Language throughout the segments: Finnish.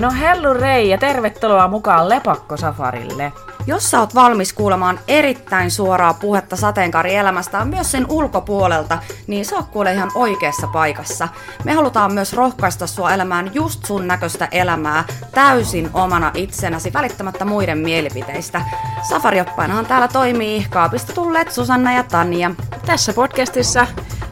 No hellu rei ja tervetuloa mukaan Lepakko-safarille. Jos sä oot valmis kuulemaan erittäin suoraa puhetta sateenkaarielämästä myös sen ulkopuolelta, niin sä oot kuule ihan oikeassa paikassa. Me halutaan myös rohkaista sua elämään just sun näköistä elämää täysin omana itsenäsi välittämättä muiden mielipiteistä. Safarioppainahan täällä toimii kaapista tulleet Susanna ja Tanja. Tässä podcastissa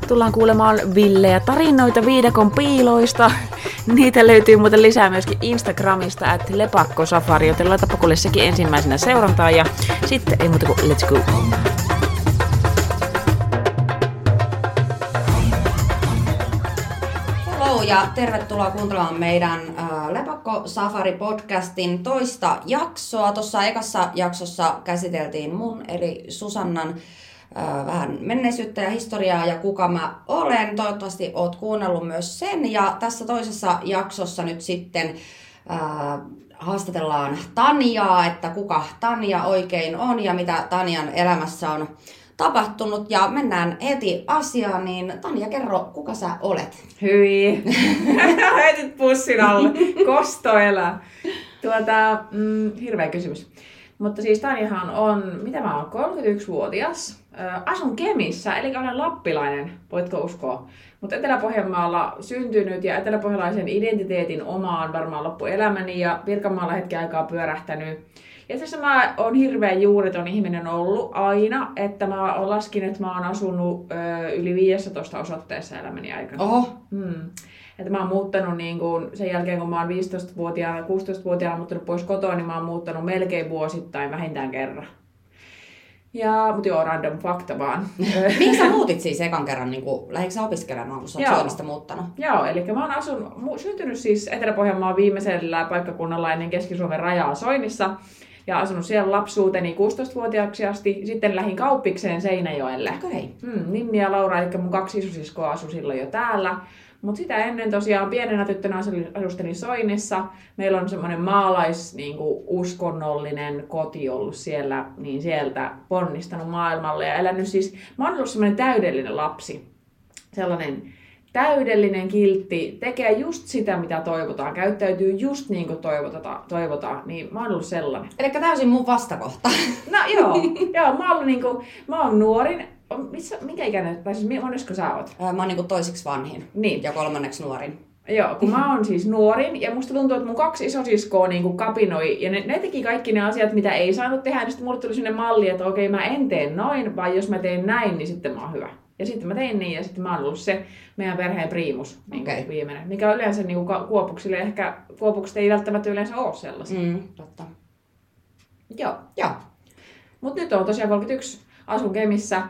tullaan kuulemaan villejä tarinoita viidakon piiloista. Niitä löytyy muuten lisää myöskin Instagramista, että lepakkosafari, joten laitapa kuule sekin ensimmäisenä seurantaa ja sitten ei muuta kuin let's go. Hello ja tervetuloa kuuntelemaan meidän äh, Lepakko Safari podcastin toista jaksoa. Tuossa ekassa jaksossa käsiteltiin mun eli Susannan vähän menneisyyttä ja historiaa ja kuka mä olen. Toivottavasti oot kuunnellut myös sen. Ja tässä toisessa jaksossa nyt sitten äh, haastatellaan Tanjaa, että kuka Tanja oikein on ja mitä Tanjan elämässä on tapahtunut. Ja mennään heti asiaan, niin Tanja, kerro, kuka sä olet? Hyi. Heitit pussin alle. Kostoelä. Tuota, mm, hirveä kysymys. Mutta siis Tanjahan on, mitä mä oon, 31-vuotias. Äh, asun Kemissä, eli olen lappilainen, voitko uskoa. Mutta Etelä-Pohjanmaalla syntynyt ja eteläpohjalaisen identiteetin omaan varmaan loppuelämäni ja Pirkanmaalla hetken aikaa pyörähtänyt. Ja tässä mä oon hirveän juureton ihminen ollut aina, että mä oon laskin, että mä oon asunut ö, yli 15 osoitteessa elämäni aikana. Oho. Hmm. Että mä oon muuttanut niin kun, sen jälkeen, kun mä oon 15-vuotiaana, 16-vuotiaana muuttanut pois kotoa, niin mä oon muuttanut melkein vuosittain vähintään kerran. Ja, mutta joo, random fakta vaan. Miksi sä muutit siis ekan kerran, niin kuin, lähditkö sä opiskelemaan, kun sä oot Joo. Suomesta muuttanut? Joo, eli mä oon asun, syntynyt siis Etelä-Pohjanmaan viimeisellä paikkakunnalla ennen Keski-Suomen rajaa Soinissa. Ja asunut siellä lapsuuteni 16-vuotiaaksi asti. Sitten lähdin kauppikseen Seinäjoelle. Okei. Hmm, Nimmi ja Laura, eli mun kaksi isosiskoa asui silloin jo täällä. Mutta sitä ennen tosiaan pienenä tyttönä asu- asustelin Soinissa. Meillä on semmoinen maalais niin kuin uskonnollinen koti ollut siellä, niin sieltä ponnistanut maailmalle ja elänyt siis, mä oon ollut semmoinen täydellinen lapsi. Sellainen täydellinen kiltti, tekee just sitä, mitä toivotaan, käyttäytyy just niin kuin toivotaan, toivotaan, niin mä oon ollut sellainen. Eli täysin mun vastakohta. No joo, joo mä oon ollut niinku, mä oon nuorin, on- missä, minkä ikäinen, tai siis monesko sä oot? Ää, Mä oon niin toisiksi vanhin Niin. ja kolmanneksi nuorin. Joo, kun mä oon siis nuorin ja musta tuntuu, että mun kaksi isosiskoa niinku kapinoi ja ne, ne teki kaikki ne asiat, mitä ei saanut tehdä, niin sitten mulle tuli sellainen malli, että okei mä en tee noin, vaan jos mä teen näin, niin sitten mä oon hyvä. Ja sitten mä tein niin ja sitten mä oon ollut se meidän perheen priimus niin Okei. viimeinen, mikä on yleensä niin kuin kuopuksille ehkä, kuopukset ei välttämättä yleensä ole sellaisia. Mm, totta. Joo. Joo. Mutta nyt on tosiaan 31, asun Kemissä,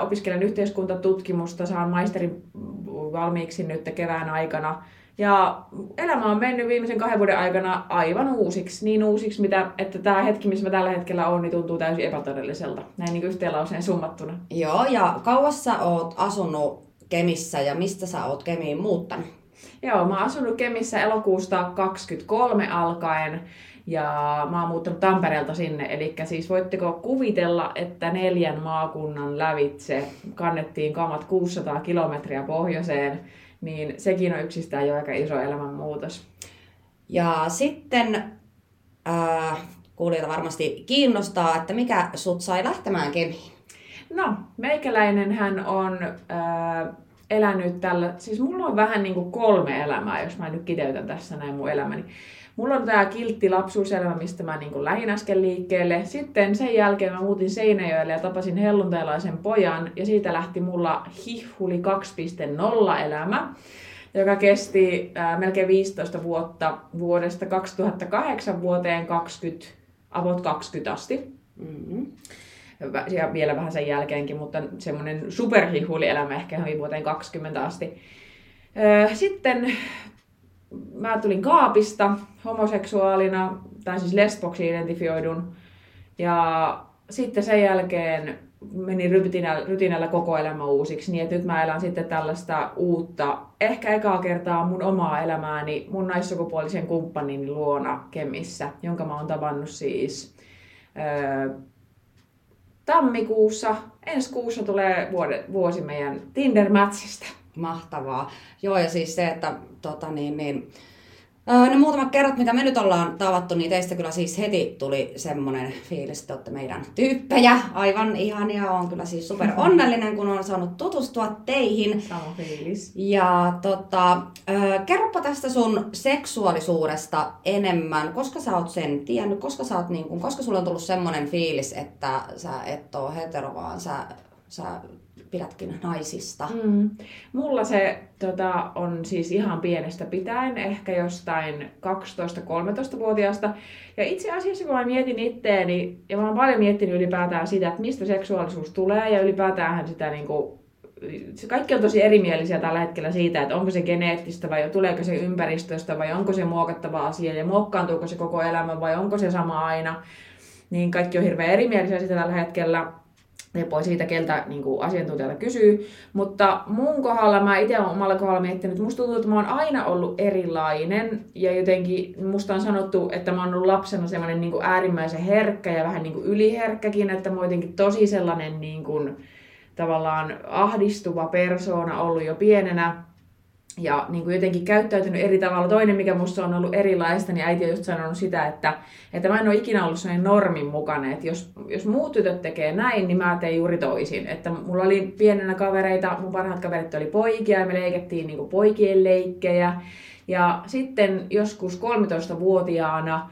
opiskelen yhteiskuntatutkimusta, saan maisterin valmiiksi nyt kevään aikana. Ja elämä on mennyt viimeisen kahden vuoden aikana aivan uusiksi, niin uusiksi, mitä, että tämä hetki, missä mä tällä hetkellä on, niin tuntuu täysin epätodelliselta. Näin niin yhteen lauseen summattuna. Joo, ja kauas sä oot asunut Kemissä ja mistä sä oot Kemiin muuttanut? Joo, mä oon asunut Kemissä elokuusta 23 alkaen ja mä oon muuttanut Tampereelta sinne. Eli siis voitteko kuvitella, että neljän maakunnan lävitse kannettiin kamat 600 kilometriä pohjoiseen, niin sekin on yksistään jo aika iso elämänmuutos. Ja sitten äh, kuulijoita varmasti kiinnostaa, että mikä sut sai lähtemään Kemiin? No, meikäläinen hän on ää, elänyt tällä, siis mulla on vähän niin kuin kolme elämää, jos mä nyt kiteytän tässä näin mun elämäni. Mulla on tämä kiltti lapsuuselämä, mistä mä niin kuin lähdin äsken liikkeelle. Sitten sen jälkeen mä muutin Seinäjoelle ja tapasin helluntailaisen pojan. Ja siitä lähti mulla Hihuli 2.0 elämä, joka kesti ää, melkein 15 vuotta vuodesta 2008 vuoteen 20, about 20 asti Mm-hmm. ja vielä vähän sen jälkeenkin, mutta semmoinen superhihuli-elämä ehkä vuoteen 20 asti. Öö, Sitten mä tulin kaapista homoseksuaalina, tai siis lesboksi identifioidun. Ja sitten sen jälkeen meni rytinällä, rytinällä koko elämä uusiksi, niin että nyt mä elän sitten tällaista uutta, ehkä ekaa kertaa mun omaa elämääni mun naissukupuolisen kumppanini luona Kemissä, jonka mä oon tavannut siis öö, tammikuussa. Ensi kuussa tulee vuosi meidän Tinder-mätsistä. Mahtavaa. Joo, ja siis se, että tota, niin, niin, Öö, ne muutamat kerrat, mitä me nyt ollaan tavattu, niin teistä kyllä siis heti tuli semmoinen fiilis, että olette meidän tyyppejä. Aivan ihania, on kyllä siis super onnellinen, kun on saanut tutustua teihin. Sama fiilis. Ja tota, öö, kerropa tästä sun seksuaalisuudesta enemmän, koska sä oot sen tiennyt, koska, sä oot niin kun, koska sulla on tullut semmoinen fiilis, että sä et oo hetero, vaan sä, sä pidätkin naisista. Mm. Mulla se tota, on siis ihan pienestä pitäen, ehkä jostain 12-13-vuotiaasta. Ja itse asiassa kun mä mietin itteeni, ja mä oon paljon miettinyt ylipäätään sitä, että mistä seksuaalisuus tulee, ja ylipäätään sitä niin kuin, se kaikki on tosi erimielisiä tällä hetkellä siitä, että onko se geneettistä vai tuleeko se ympäristöstä vai onko se muokattava asia ja muokkaantuuko se koko elämä vai onko se sama aina. Niin kaikki on hirveän erimielisiä sitä tällä hetkellä riippuen siitä, keltä niin kuin asiantuntijalta kysyy. Mutta mun kohdalla, mä itse olen omalla kohdalla miettinyt, että musta tuntuu, että mä oon aina ollut erilainen. Ja jotenkin musta on sanottu, että mä oon ollut lapsena semmoinen niin kuin äärimmäisen herkkä ja vähän niin kuin yliherkkäkin, että mä oon jotenkin tosi sellainen niin kuin, tavallaan ahdistuva persoona ollut jo pienenä ja niin kuin jotenkin käyttäytynyt eri tavalla. Toinen, mikä musta on ollut erilaista, niin äiti on just sanonut sitä, että, että mä en ole ikinä ollut sellainen normin mukana, että jos, jos muut tytöt tekee näin, niin mä teen juuri toisin. Että mulla oli pienenä kavereita, mun parhaat kaverit oli poikia ja me leikettiin niin kuin poikien leikkejä. Ja sitten joskus 13-vuotiaana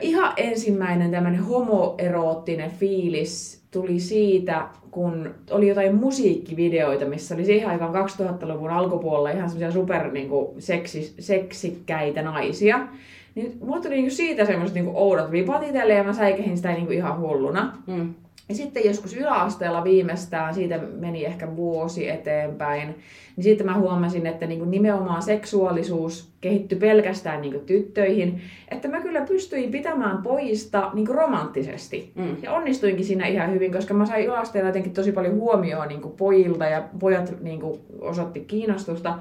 ihan ensimmäinen tämmöinen homoeroottinen fiilis tuli siitä, kun oli jotain musiikkivideoita, missä oli siihen aikaan 2000-luvun alkupuolella ihan semmoisia super niin kuin, seksi, seksikkäitä naisia. Niin mulla tuli niin siitä semmoiset niin oudot vipat itselle ja mä säikehin sitä niin kuin, ihan hulluna. Mm. Ja sitten joskus yläasteella viimeistään, siitä meni ehkä vuosi eteenpäin, niin sitten mä huomasin, että niinku nimenomaan seksuaalisuus kehittyi pelkästään niinku tyttöihin, että mä kyllä pystyin pitämään pojista niinku romanttisesti. Mm. Ja onnistuinkin siinä ihan hyvin, koska mä sain yläasteella jotenkin tosi paljon huomioon niinku pojilta ja pojat niinku osoitti kiinnostusta.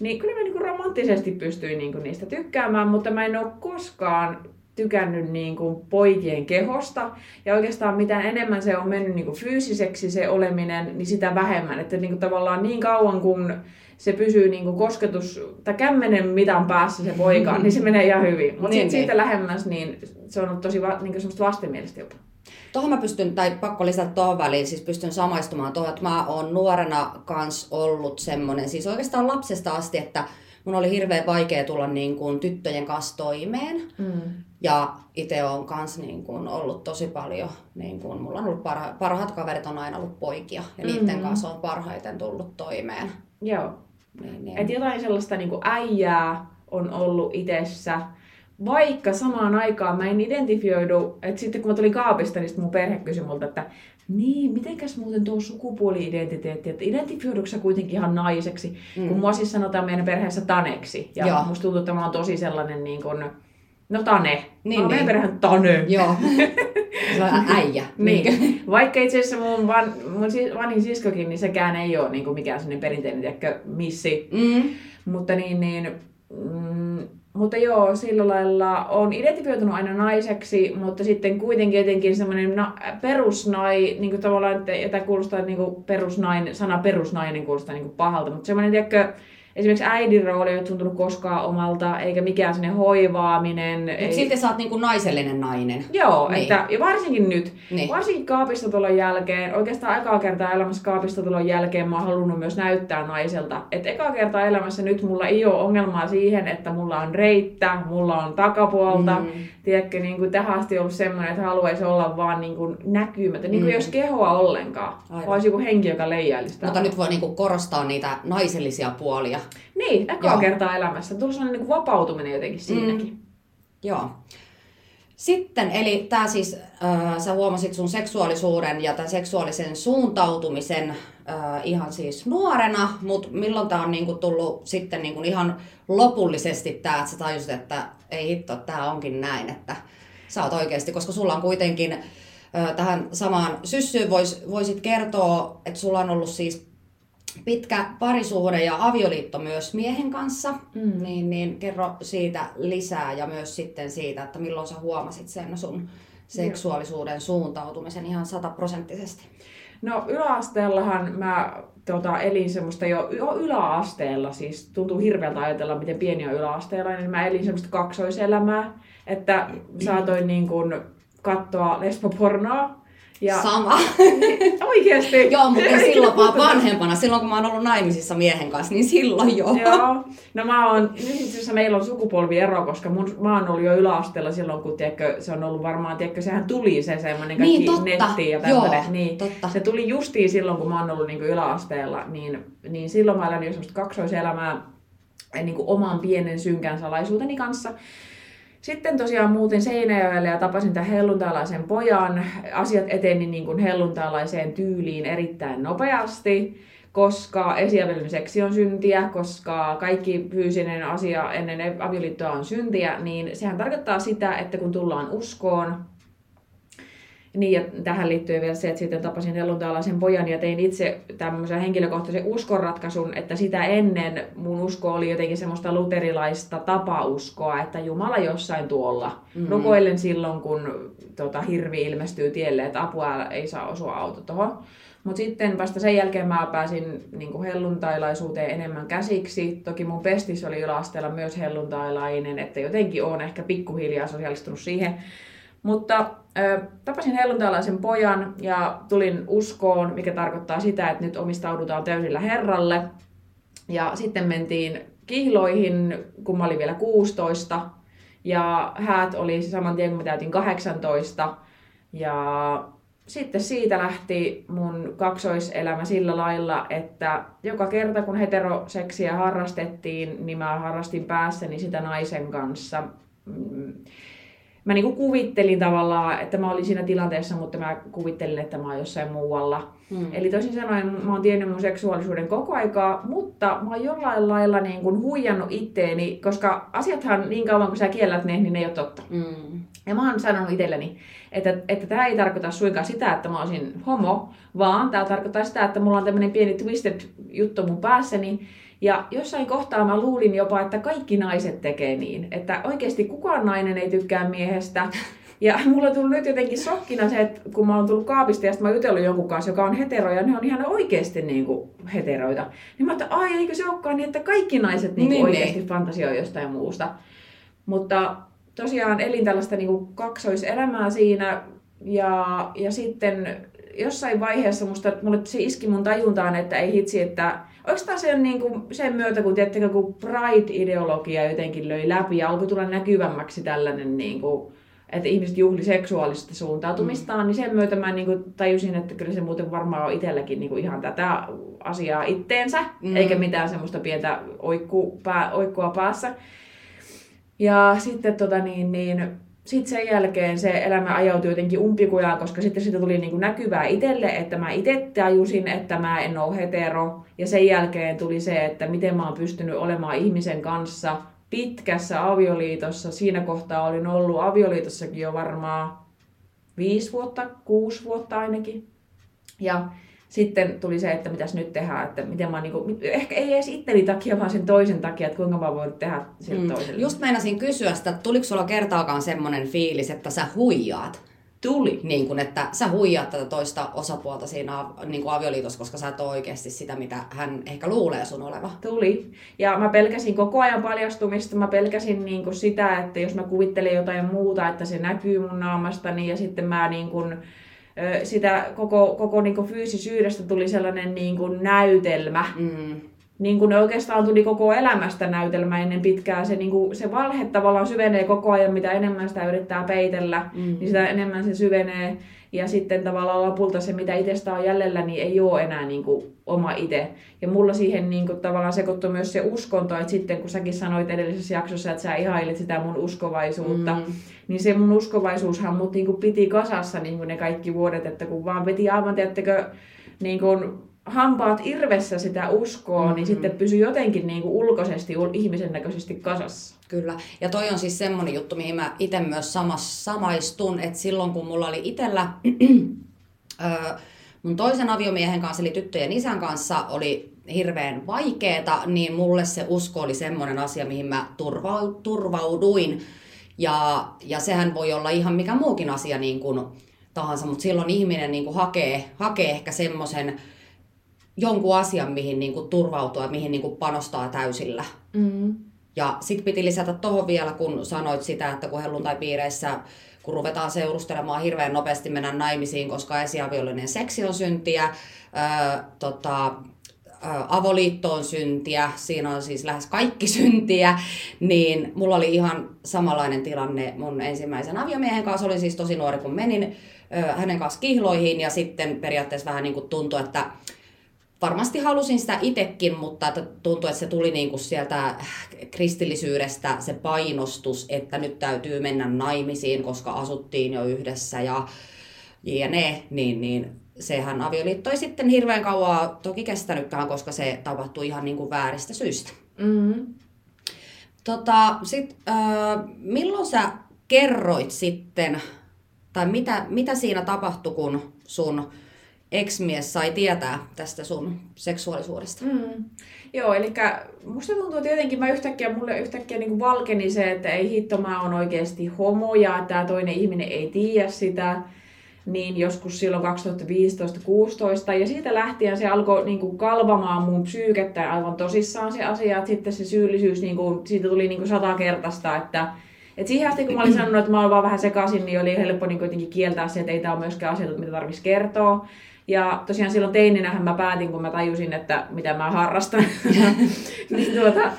Niin kyllä mä niinku romanttisesti pystyin niinku niistä tykkäämään, mutta mä en ole koskaan tykännyt niin kuin poikien kehosta. Ja oikeastaan mitä enemmän se on mennyt niin kuin fyysiseksi se oleminen, niin sitä vähemmän. Että niin kuin tavallaan niin kauan kun se pysyy niin kuin kosketus, tai kämmenen mitan päässä se poika, niin se menee ihan hyvin. Mutta niin, siitä niin. lähemmäs, niin se on ollut tosi va, niin kuin semmoista vastenmielistä jopa. Tuohon mä pystyn, tai pakko lisätä tuohon väliin, siis pystyn samaistumaan tuohon, että mä oon nuorena kans ollut semmonen, siis oikeastaan lapsesta asti, että mun oli hirveän vaikea tulla niin kuin tyttöjen kanssa toimeen. Mm. Ja itse on kans niin kuin ollut tosi paljon, niin kuin, mulla on ollut parha, parhaat kaverit on aina ollut poikia ja niiden mm-hmm. kanssa on parhaiten tullut toimeen. Joo. Niin, niin. Et jotain sellaista niin äijää on ollut itsessä, vaikka samaan aikaan mä en identifioidu, että sitten kun mä tulin kaapista, niin mun perhe kysyi multa, että niin, mitenkäs muuten tuo sukupuoli-identiteetti, että identifioidutko sä kuitenkin ihan naiseksi, mm. kun mua siis sanotaan meidän perheessä Taneksi. Ja Joo. musta tuntuu, että mä oon tosi sellainen niin kuin, no Tane. Niin, mä niin. Tane. Joo. Se on äijä. niin. Vaikka itse asiassa mun, van, mun vanhin siskokin, niin sekään ei ole niin kuin mikään sellainen perinteinen tiedätkö, missi. Mm. Mutta niin, niin mm, mutta joo, sillä lailla on identifioitunut aina naiseksi, mutta sitten kuitenkin jotenkin semmoinen na- perusnai, niin kuin tavallaan, että, että kuulostaa niin kuin perusnainen, sana perusnainen kuulostaa niin kuin pahalta, mutta semmoinen, tiedätkö, esimerkiksi äidin rooli ei ole tuntunut koskaan omalta, eikä mikään sinne hoivaaminen. Mutta ei... silti sä oot niinku naisellinen nainen. Joo, niin. että, ja varsinkin nyt, niin. varsinkin kaapistotulon jälkeen, oikeastaan ekaa kertaa elämässä kaapistotulon jälkeen mä oon halunnut myös näyttää naiselta. Että ekaa kertaa elämässä nyt mulla ei ole ongelmaa siihen, että mulla on reittä, mulla on takapuolta. Mm. Tiedätkö, niin kuin tähän asti ollut semmoinen, että haluaisi olla vaan niin kuin näkymätön, niin kuin mm. jos kehoa ollenkaan, Aivan. vaan joku henki, joka leijailisi. Mutta nyt voi niin kuin korostaa niitä naisellisia puolia niin, ekaa kertaa elämässä. Tullut sellainen niin vapautuminen jotenkin siinäkin. Mm. Joo. Sitten, eli tämä siis, äh, sä huomasit sun seksuaalisuuden ja tämän seksuaalisen suuntautumisen äh, ihan siis nuorena, mutta milloin tämä on niinku tullut sitten niinku ihan lopullisesti tämä, että sä tajusit, että ei hitto, tämä onkin näin, että sä oot oikeasti, koska sulla on kuitenkin äh, tähän samaan syssyyn vois, voisit kertoa, että sulla on ollut siis pitkä parisuhde ja avioliitto myös miehen kanssa, mm. niin, niin kerro siitä lisää ja myös sitten siitä, että milloin sä huomasit sen sun seksuaalisuuden suuntautumisen ihan sataprosenttisesti. No yläasteellahan mä tota, elin semmoista jo, jo yläasteella, siis tuntuu hirveältä ajatella, miten pieni on yläasteella, niin mä elin semmoista kaksoiselämää, että saatoin niin kuin katsoa lesbopornoa ja... Sama. Oikeesti? joo, mutta silloin vaan vanhempana. Silloin kun mä oon ollut naimisissa miehen kanssa, niin silloin joo. joo. No mä oon, nyt itse asiassa meillä on sukupolviero, koska mun, mä oon ollut jo yläasteella silloin, kun tiedätkö, se on ollut varmaan, tiedätkö, sehän tuli se semmoinen kaikki niin, totta. netti ja tämmöinen. Niin, totta. Se tuli justiin silloin, kun mä oon ollut niin kuin yläasteella, niin, niin silloin mä elän jo semmoista kaksoiselämää niin kuin oman pienen synkän salaisuuteni kanssa. Sitten tosiaan muutin Seinäjoelle ja tapasin tämän helluntaalaisen pojan. Asiat eteni niin kuin helluntaalaiseen tyyliin erittäin nopeasti, koska esiavioliseksi on syntiä, koska kaikki fyysinen asia ennen avioliittoa on syntiä, niin sehän tarkoittaa sitä, että kun tullaan uskoon, niin, ja tähän liittyy vielä se, että sitten tapasin helluntaalaisen pojan ja tein itse tämmöisen henkilökohtaisen uskonratkaisun, että sitä ennen mun usko oli jotenkin semmoista luterilaista tapauskoa, että Jumala jossain tuolla. Mm-hmm. Rukoilen silloin, kun tota, hirvi ilmestyy tielle, että apua ei saa osua auto tuohon. Mutta sitten vasta sen jälkeen mä pääsin niin helluntailaisuuteen enemmän käsiksi. Toki mun pestis oli yläasteella myös helluntailainen, että jotenkin on ehkä pikkuhiljaa sosiaalistunut siihen. Mutta tapasin helluntalaisen pojan ja tulin uskoon, mikä tarkoittaa sitä, että nyt omistaudutaan täysillä Herralle. Ja sitten mentiin kihloihin, kun mä olin vielä 16. Ja häät oli saman tien, kun mä täytin 18. Ja sitten siitä lähti mun kaksoiselämä sillä lailla, että joka kerta kun heteroseksiä harrastettiin, niin mä harrastin päässäni sitä naisen kanssa. Mä niinku kuvittelin tavallaan, että mä olin siinä tilanteessa, mutta mä kuvittelin, että mä oon jossain muualla. Mm. Eli toisin sanoen mä oon tiennyt mun seksuaalisuuden koko aikaa, mutta mä oon jollain lailla niin kuin huijannut itteeni, koska asiathan niin kauan kun sä kiellät ne, niin ne ei ole totta. Mm. Ja mä oon sanonut itselleni, että, että tämä ei tarkoita suinkaan sitä, että mä olisin homo, vaan tämä tarkoittaa sitä, että mulla on tämmöinen pieni twisted juttu mun päässäni, ja jossain kohtaa mä luulin jopa, että kaikki naiset tekee niin. Että oikeasti kukaan nainen ei tykkää miehestä. Ja mulla on tullut nyt jotenkin shokkina se, että kun mä oon tullut kaapista ja sitten mä oon jutellut jonkun kanssa, joka on hetero, ja ne on ihan oikeasti niin kuin heteroita. Niin mä että ai eikö se olekaan niin, että kaikki naiset niin kuin niin, oikeasti niin. fantasioi jostain muusta. Mutta tosiaan elin tällaista niin kuin kaksoiselämää siinä, ja, ja sitten jossain vaiheessa musta, mulle se iski mun tajuntaan, että ei hitsi, että Oikeastaan se on niin kuin sen myötä, kun, tiedättekö, kun Pride-ideologia jotenkin löi läpi ja alkoi tulla näkyvämmäksi tällainen, niin kuin, että ihmiset juhli seksuaalista suuntautumistaan, mm. niin sen myötä mä niin kuin tajusin, että kyllä se muuten varmaan on itselläkin niin kuin ihan tätä asiaa itteensä, mm. eikä mitään semmoista pientä oikku, pää, oikkua päässä. Ja sitten tota niin, niin sitten sen jälkeen se elämä ajautui jotenkin umpikujaan, koska sitten siitä tuli niin kuin näkyvää itselle, että mä itse tajusin, että mä en ole hetero. Ja sen jälkeen tuli se, että miten mä oon pystynyt olemaan ihmisen kanssa pitkässä avioliitossa. Siinä kohtaa olin ollut avioliitossakin jo varmaan viisi vuotta, kuusi vuotta ainakin. Ja sitten tuli se, että mitäs nyt tehdään, että miten mä niinku, ehkä ei edes itteni takia, vaan sen toisen takia, että kuinka mä voin tehdä sille mm. toiselle. Just meinasin kysyä sitä, että tuliko sulla kertaakaan semmoinen fiilis, että sä huijaat? Tuli. Niin kun, että sä huijaat tätä toista osapuolta siinä niin kuin avioliitossa, koska sä et ole oikeasti sitä, mitä hän ehkä luulee sun oleva. Tuli. Ja mä pelkäsin koko ajan paljastumista. Mä pelkäsin niin kuin sitä, että jos mä kuvittelen jotain muuta, että se näkyy mun naamastani ja sitten mä niin kuin, sitä koko, koko niin kuin fyysisyydestä tuli sellainen niin kuin näytelmä. Mm. Niin kuin oikeastaan tuli koko elämästä näytelmä ennen pitkää. Se, niin kuin, se valhe tavallaan syvenee koko ajan, mitä enemmän sitä yrittää peitellä, mm. niin sitä enemmän se syvenee. Ja sitten tavallaan lopulta se, mitä itsestä on jäljellä, niin ei ole enää niin kuin oma itse. Ja mulla siihen niin kuin, tavallaan sekoittui myös se uskonto, että sitten kun säkin sanoit edellisessä jaksossa, että sä ihailit sitä mun uskovaisuutta, mm. niin se mun uskovaisuushan mut niin kuin piti kasassa niin kuin ne kaikki vuodet, että kun vaan veti aivan, teettekö, niin kuin hampaat irvessä sitä uskoa, niin mm-hmm. niin sitten pysyy jotenkin niin kuin ulkoisesti, ihmisen näköisesti kasassa. Kyllä. Ja toi on siis semmonen juttu, mihin mä itse myös samas, samaistun, että silloin kun mulla oli itsellä mun toisen aviomiehen kanssa, eli tyttöjen isän kanssa, oli hirveän vaikeeta, niin mulle se usko oli semmoinen asia, mihin mä turvauduin. Ja, ja sehän voi olla ihan mikä muukin asia, niin kuin tahansa, mutta silloin ihminen niin kuin hakee, hakee ehkä semmoisen jonkun asian, mihin niin kuin turvautua, mihin niin kuin panostaa täysillä. Mm. Ja sitten piti lisätä tuohon vielä, kun sanoit sitä, että kun helluntai-piireissä, kun ruvetaan seurustelemaan hirveän nopeasti mennä naimisiin, koska esiaviollinen seksi on syntiä, ää, tota, ää, avoliitto on syntiä, siinä on siis lähes kaikki syntiä, niin mulla oli ihan samanlainen tilanne mun ensimmäisen aviomiehen kanssa, oli siis tosi nuori kun menin hänen kanssa kihloihin ja sitten periaatteessa vähän niin kuin tuntui, että varmasti halusin sitä itsekin, mutta että tuntui, että se tuli niin kuin sieltä kristillisyydestä se painostus, että nyt täytyy mennä naimisiin, koska asuttiin jo yhdessä ja jne, niin, niin sehän avioliitto ei sitten hirveän kauan toki kestänytkään, koska se tapahtui ihan niin kuin vääristä syistä. Mm. Tota, sit, äh, milloin sä kerroit sitten, tai mitä, mitä siinä tapahtui, kun sun ex-mies sai tietää tästä sun seksuaalisuudesta? Mm. Joo, eli musta tuntuu, että jotenkin mä yhtäkkiä, mulle yhtäkkiä niin valkeni se, että ei hitto, mä oon oikeasti homo ja tämä toinen ihminen ei tiedä sitä. Niin joskus silloin 2015-16 ja siitä lähtien se alkoi niin kuin kalvamaan mun psyykettä aivan tosissaan se asia, että sitten se syyllisyys, niin kuin, siitä tuli niin kuin satakertaista, että et siihen asti, kun mä olin sanonut, että mä olen vaan vähän sekaisin, niin oli helppo niin kieltää se, että ei tämä ole myöskään asioita, mitä tarvitsisi kertoa. Ja tosiaan silloin teininähän mä päätin, kun mä tajusin, että mitä mä harrastan, niin tuota,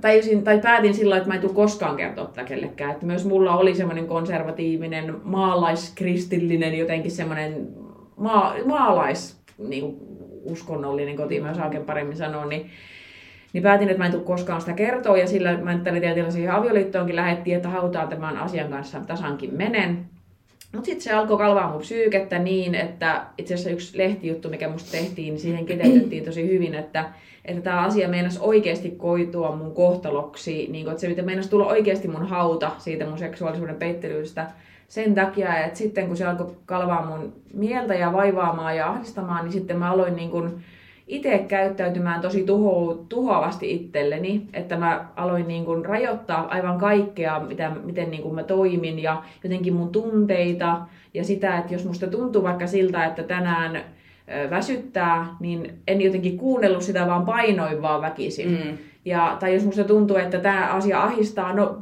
tajusin, tai päätin silloin, että mä en tule koskaan kertoa tätä kellekään. Että myös mulla oli semmoinen konservatiivinen, maalaiskristillinen, jotenkin semmoinen maa, maalais, niin kuin uskonnollinen koti, mä oikein paremmin sanoa, niin, niin päätin, että mä en tule koskaan sitä kertoa. Ja sillä mentaliteetillä siihen avioliittoonkin lähettiin, että hautaan tämän asian kanssa tasankin menen. Mutta sitten se alkoi kalvaa mun psyykettä niin, että itse asiassa yksi lehtijuttu, mikä musta tehtiin, niin siihen kiteytettiin tosi hyvin, että että tämä asia meinasi oikeasti koitua mun kohtaloksi, niin kun, että se meinasi tulla oikeasti mun hauta siitä mun seksuaalisuuden peittelystä sen takia, että sitten kun se alkoi kalvaa mun mieltä ja vaivaamaan ja ahdistamaan, niin sitten mä aloin niin kun itse käyttäytymään tosi tuho, tuhoavasti itselleni, että mä aloin niin kuin rajoittaa aivan kaikkea, mitä, miten niin kuin mä toimin ja jotenkin mun tunteita ja sitä, että jos musta tuntuu vaikka siltä, että tänään väsyttää, niin en jotenkin kuunnellut sitä, vaan painoin vaan väkisin. Mm. Ja, tai jos musta tuntuu, että tämä asia ahistaa, no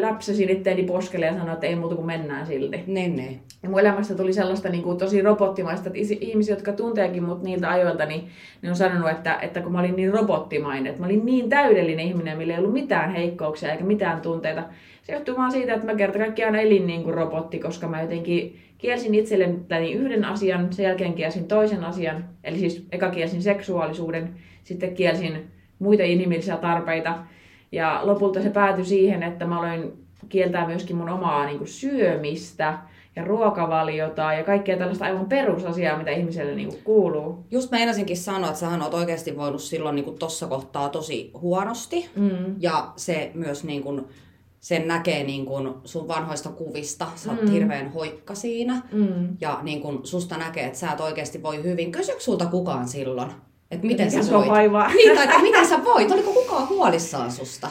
läpsäsin itteeni poskelle ja sanoin, että ei muuta kuin mennään silti. Niin, niin. Ja mun elämästä tuli sellaista niin kuin, tosi robottimaista, että ihmisiä, jotka tunteekin mut niiltä ajoilta, niin ne on sanonut, että, että kun mä olin niin robottimainen, että mä olin niin täydellinen ihminen, millä ei ollut mitään heikkouksia eikä mitään tunteita. Se johtuu vaan siitä, että mä kerta kaikkiaan elin niin kuin robotti, koska mä jotenkin kielsin itselleni yhden asian, sen jälkeen kielsin toisen asian, eli siis eka kielsin seksuaalisuuden, sitten kielsin muita inhimillisiä tarpeita. Ja lopulta se päätyi siihen, että mä aloin kieltää myöskin mun omaa niin kuin syömistä ja ruokavaliota ja kaikkea tällaista aivan perusasiaa, mitä ihmiselle niin kuin kuuluu. Just meinasinkin sanoa, että sähän oot oikeasti voinut silloin niin kuin tossa kohtaa tosi huonosti. Mm. Ja se myös niin kuin, sen näkee niin kuin sun vanhoista kuvista. Sä oot mm. hirveän hoikka siinä. Mm. Ja niin kuin susta näkee, että sä et oikeasti voi hyvin. Kysyykö sulta kukaan silloin? Että miten Mikä sä voit? Vaivaa? Niin, tai miten sä voit? Oliko kukaan huolissaan susta?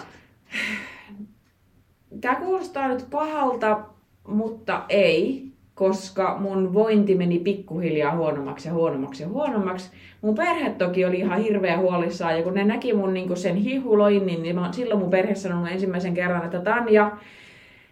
Tämä kuulostaa nyt pahalta, mutta ei, koska mun vointi meni pikkuhiljaa huonommaksi ja huonommaksi ja huonommaksi. Mun perhe toki oli ihan hirveä huolissaan ja kun ne näki mun niin sen hihuloinnin, niin mä, silloin mun perhe sanoi ensimmäisen kerran, että Tanja,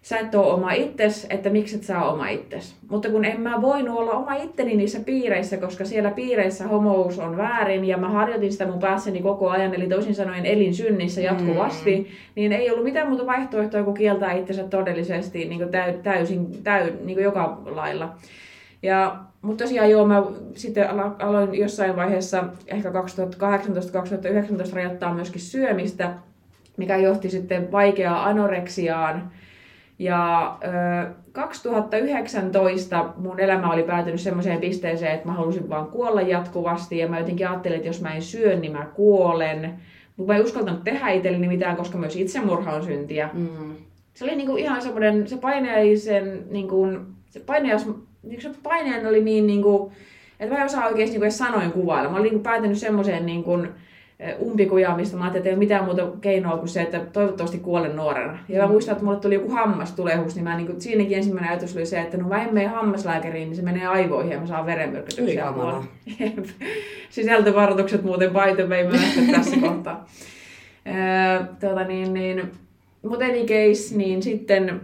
sä et ole oma itses, että miksi et sä ole oma itses. Mutta kun en mä voinut olla oma itteni niissä piireissä, koska siellä piireissä homous on väärin ja mä harjoitin sitä mun päässäni koko ajan, eli toisin sanoen elin synnissä jatkuvasti, mm. niin ei ollut mitään muuta vaihtoehtoa kuin kieltää itsensä todellisesti niin kuin täy, täysin, täy, niin kuin joka lailla. Ja, mutta tosiaan joo, mä sitten aloin jossain vaiheessa, ehkä 2018-2019 rajoittaa myöskin syömistä, mikä johti sitten vaikeaa anoreksiaan, ja ö, 2019 mun elämä oli päätynyt semmoiseen pisteeseen, että mä halusin vaan kuolla jatkuvasti ja mä jotenkin ajattelin, että jos mä en syö, niin mä kuolen. Mutta mä en uskaltanut tehdä itselleni mitään, koska myös itsemurha on syntiä. Mm. Se oli niinku ihan semmoinen, se paineisen, niinku, se paineas, niinku se paineen oli niin, niinku, että mä en osaa oikeasti niinku edes sanoin kuvailla. Mä olin niinku päätynyt semmoiseen, niinku, umpikujaa, mistä mä ajattelin, että ei ole mitään muuta keinoa kuin se, että toivottavasti kuolen nuorena. Ja mä mm. muistan, että mulle tuli joku hammastulehus, niin, mä, niin kuin, siinäkin ensimmäinen ajatus oli se, että no mä en mene hammaslääkäriin, niin se menee aivoihin ja mä saan verenmyrkytyksiä. Sisältövaroitukset muuten by the way tässä kohtaa. tuota, niin, niin, mutta any case, niin sitten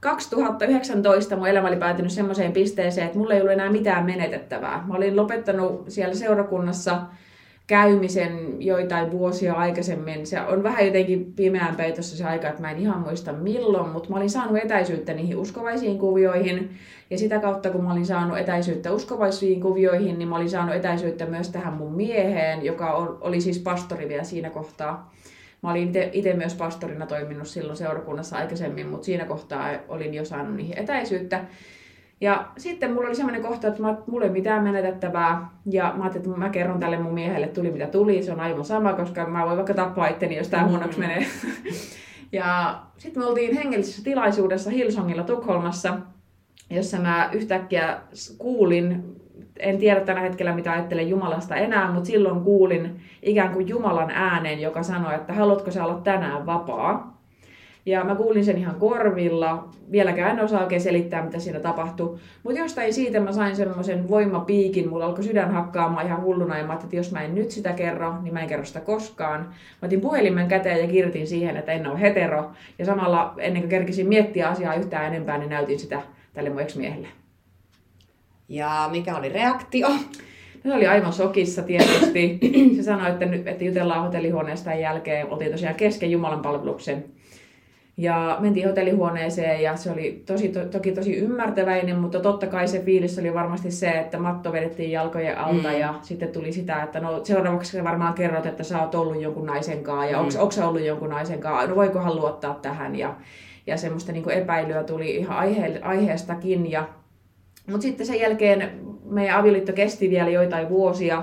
2019 mun elämä oli päätynyt semmoiseen pisteeseen, että mulla ei ollut enää mitään menetettävää. Mä olin lopettanut siellä seurakunnassa käymisen joitain vuosia aikaisemmin. Se on vähän jotenkin pimeän peitossa se aika, että mä en ihan muista milloin, mutta mä olin saanut etäisyyttä niihin uskovaisiin kuvioihin. Ja sitä kautta, kun mä olin saanut etäisyyttä uskovaisiin kuvioihin, niin mä olin saanut etäisyyttä myös tähän mun mieheen, joka oli siis pastori vielä siinä kohtaa. Mä olin itse myös pastorina toiminut silloin seurakunnassa aikaisemmin, mutta siinä kohtaa olin jo saanut niihin etäisyyttä. Ja sitten mulla oli semmoinen kohta, että mä, mulla ei mitään menetettävää. Ja mä ajattelin, että mä kerron tälle mun miehelle, tuli mitä tuli. Se on aivan sama, koska mä voin vaikka tappaa itteni, jos tää mm. huonoksi menee. ja sitten me oltiin hengellisessä tilaisuudessa Hillsongilla Tukholmassa, jossa mä yhtäkkiä kuulin en tiedä tällä hetkellä mitä ajattelen Jumalasta enää, mutta silloin kuulin ikään kuin Jumalan äänen, joka sanoi, että haluatko sä olla tänään vapaa. Ja mä kuulin sen ihan korvilla. Vieläkään en osaa oikein selittää, mitä siinä tapahtui. Mutta jostain siitä mä sain semmoisen voimapiikin. Mulla alkoi sydän hakkaamaan ihan hulluna. Ja mä että jos mä en nyt sitä kerro, niin mä en kerro sitä koskaan. Mä otin puhelimen käteen ja kirjoitin siihen, että en ole hetero. Ja samalla ennen kuin kerkisin miettiä asiaa yhtään enempää, niin näytin sitä tälle mun ex-miehelle. Ja mikä oli reaktio? Se oli aivan sokissa tietysti. Se sanoi, että, nyt, että jutellaan hotellihuoneesta jälkeen. Oltiin tosiaan kesken Jumalan palveluksen. Ja mentiin hotellihuoneeseen ja se oli tosi, to, toki tosi ymmärtäväinen, mutta totta kai se fiilis oli varmasti se, että matto vedettiin jalkojen alta mm. ja sitten tuli sitä, että no seuraavaksi varmaan kerrot, että sä oot ollut jonkun naisen kanssa ja mm. onko sä ollut jonkun naisen kanssa, no voikohan luottaa tähän ja, ja semmoista niin epäilyä tuli ihan aihe, aiheestakin ja mutta sitten sen jälkeen meidän avioliitto kesti vielä joitain vuosia,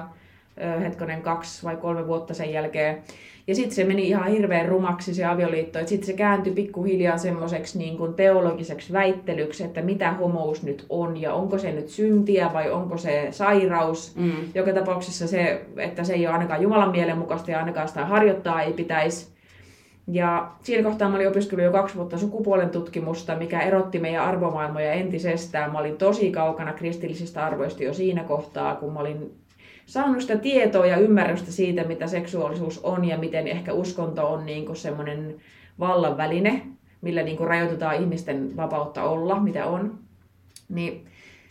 hetkonen kaksi vai kolme vuotta sen jälkeen. Ja sitten se meni ihan hirveän rumaksi se avioliitto, että sitten se kääntyi pikkuhiljaa semmoiseksi niin kuin teologiseksi väittelyksi, että mitä homous nyt on ja onko se nyt syntiä vai onko se sairaus. Mm. Joka tapauksessa se, että se ei ole ainakaan Jumalan mielen mukaista ja ainakaan sitä harjoittaa ei pitäisi. Ja siinä kohtaa mä olin opiskellut jo kaksi vuotta sukupuolen tutkimusta, mikä erotti meidän arvomaailmoja entisestään. Mä olin tosi kaukana kristillisistä arvoista jo siinä kohtaa, kun mä olin saanut sitä tietoa ja ymmärrystä siitä, mitä seksuaalisuus on ja miten ehkä uskonto on niin semmoinen vallan väline, millä niin rajoitetaan ihmisten vapautta olla, mitä on. Niin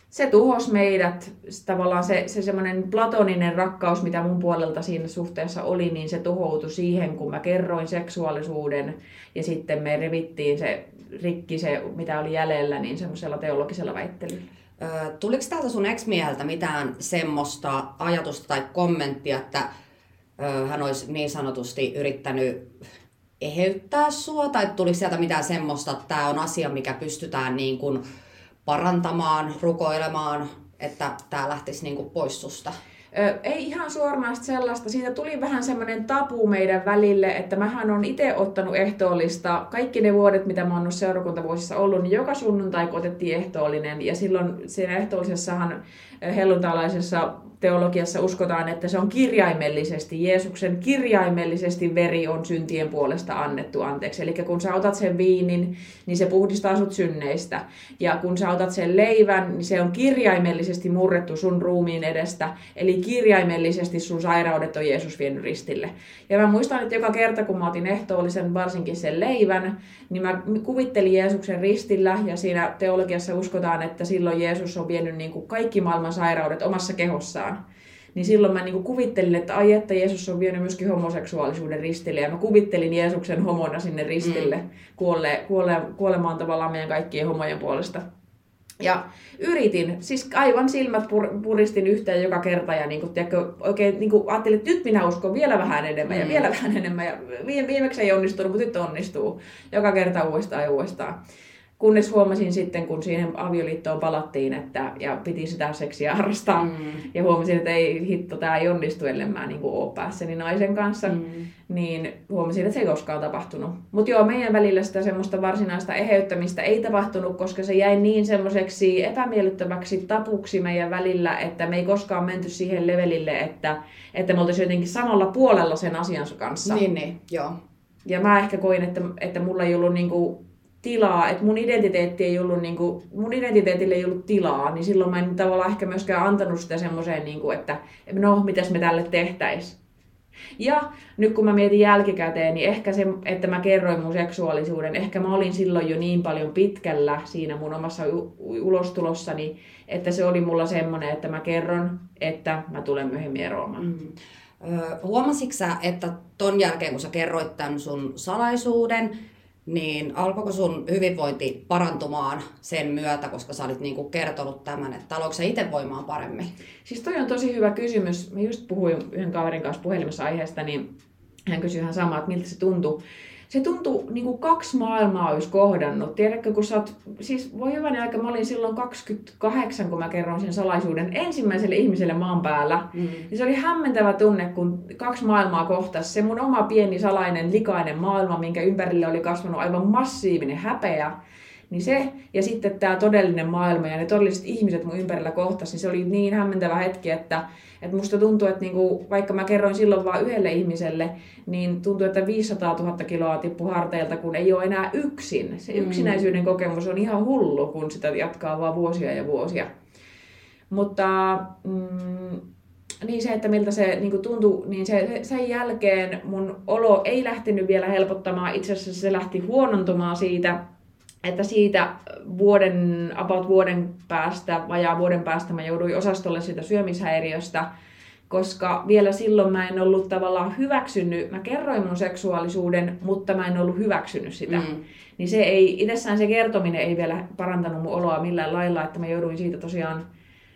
se tuhos meidät, tavallaan se, se semmoinen platoninen rakkaus, mitä mun puolelta siinä suhteessa oli, niin se tuhoutui siihen, kun mä kerroin seksuaalisuuden ja sitten me revittiin se rikki, se mitä oli jäljellä, niin semmoisella teologisella väittelyllä. Tuliko täältä sun ex mitään semmoista ajatusta tai kommenttia, että hän olisi niin sanotusti yrittänyt eheyttää sua, tai tuliko sieltä mitään semmoista, että tämä on asia, mikä pystytään niin kuin parantamaan, rukoilemaan, että tämä lähtisi niin kuin pois susta? Ei ihan suoranaisesti sellaista. Siitä tuli vähän semmoinen tapu meidän välille, että mähän on itse ottanut ehtoollista. Kaikki ne vuodet, mitä mä oon seurakuntavuosissa ollut, niin joka sunnuntai otettiin ehtoollinen. Ja silloin siinä ehtoollisessahan helluntalaisessa teologiassa uskotaan, että se on kirjaimellisesti, Jeesuksen kirjaimellisesti veri on syntien puolesta annettu anteeksi. Eli kun sä otat sen viinin, niin se puhdistaa sut synneistä. Ja kun sä otat sen leivän, niin se on kirjaimellisesti murrettu sun ruumiin edestä. Eli kirjaimellisesti sun sairaudet on Jeesus vienyt ristille. Ja mä muistan, että joka kerta kun mä otin ehtoollisen, varsinkin sen leivän, niin mä kuvittelin Jeesuksen ristillä ja siinä teologiassa uskotaan, että silloin Jeesus on vienyt niin kuin kaikki maailman sairaudet omassa kehossaan. Niin silloin mä niin kuin kuvittelin, että ai että Jeesus on vienyt myöskin homoseksuaalisuuden ristille ja mä kuvittelin Jeesuksen homona sinne ristille mm. kuolle, kuole, kuolemaan tavallaan meidän kaikkien homojen puolesta. Ja yritin, siis aivan silmät pur, puristin yhteen joka kerta ja niin kuin, tiedätkö, oikein niin kuin ajattelin, että nyt minä uskon vielä vähän enemmän ja mm. vielä vähän enemmän. Ja viimeksi ei onnistunut, mutta nyt onnistuu joka kerta uudestaan ja uudestaan. Kunnes huomasin sitten, kun siihen avioliittoon palattiin että, ja piti sitä seksiä harrastaa. Mm. Ja huomasin, että ei hitto, tämä ei onnistu, ellei mä niin ole päässäni naisen kanssa. Mm. Niin huomasin, että se ei koskaan tapahtunut. Mutta joo, meidän välillä sitä semmoista varsinaista eheyttämistä ei tapahtunut, koska se jäi niin semmoiseksi epämiellyttäväksi tapuksi meidän välillä, että me ei koskaan menty siihen levelille, että, että me oltaisiin jotenkin samalla puolella sen asian kanssa. Niin, niin, joo. Ja mä ehkä koin, että, että mulla ei ollut niinku tilaa, että mun identiteetti ei ollut, niin kuin, mun identiteetille ei ollut tilaa, niin silloin mä en tavallaan ehkä myöskään antanut sitä semmoiseen, niin kuin, että no, mitäs me tälle tehtäis. Ja nyt kun mä mietin jälkikäteen, niin ehkä se, että mä kerroin mun seksuaalisuuden, ehkä mä olin silloin jo niin paljon pitkällä siinä mun omassa ulostulossani, että se oli mulla semmoinen, että mä kerron, että mä tulen myöhemmin eroamaan. Mm. huomasitko sä, että ton jälkeen kun sä kerroit tämän sun salaisuuden, niin alkoiko sun hyvinvointi parantumaan sen myötä, koska sä olit niinku kertonut tämän, että aloiko se itse voimaan paremmin? Siis toi on tosi hyvä kysymys. Mä just puhuin yhden kaverin kanssa puhelimessa aiheesta, niin hän kysyi ihan samaa, että miltä se tuntui se tuntui niin kuin kaksi maailmaa olisi kohdannut. Tiedätkö, kun sä oot, siis voi hyvänä aika, mä olin silloin 28, kun mä kerron sen salaisuuden ensimmäiselle ihmiselle maan päällä. Mm. Ja se oli hämmentävä tunne, kun kaksi maailmaa kohtasi. Se mun oma pieni salainen likainen maailma, minkä ympärille oli kasvanut aivan massiivinen häpeä niin se ja sitten tämä todellinen maailma ja ne todelliset ihmiset mun ympärillä kohtas, niin se oli niin hämmentävä hetki, että, että musta tuntuu, että niinku, vaikka mä kerroin silloin vain yhdelle ihmiselle, niin tuntuu, että 500 000 kiloa tippui harteilta, kun ei ole enää yksin. Se mm. yksinäisyyden kokemus on ihan hullu, kun sitä jatkaa vaan vuosia ja vuosia. Mutta mm, niin se, että miltä se niin tuntui, niin se, sen jälkeen mun olo ei lähtenyt vielä helpottamaan. Itse asiassa se lähti huonontumaan siitä, että siitä vuoden, about vuoden päästä, vajaa vuoden päästä mä jouduin osastolle siitä syömishäiriöstä, koska vielä silloin mä en ollut tavallaan hyväksynyt, mä kerroin mun seksuaalisuuden, mutta mä en ollut hyväksynyt sitä. Mm. Niin se ei, itsessään se kertominen ei vielä parantanut mun oloa millään lailla, että mä jouduin siitä tosiaan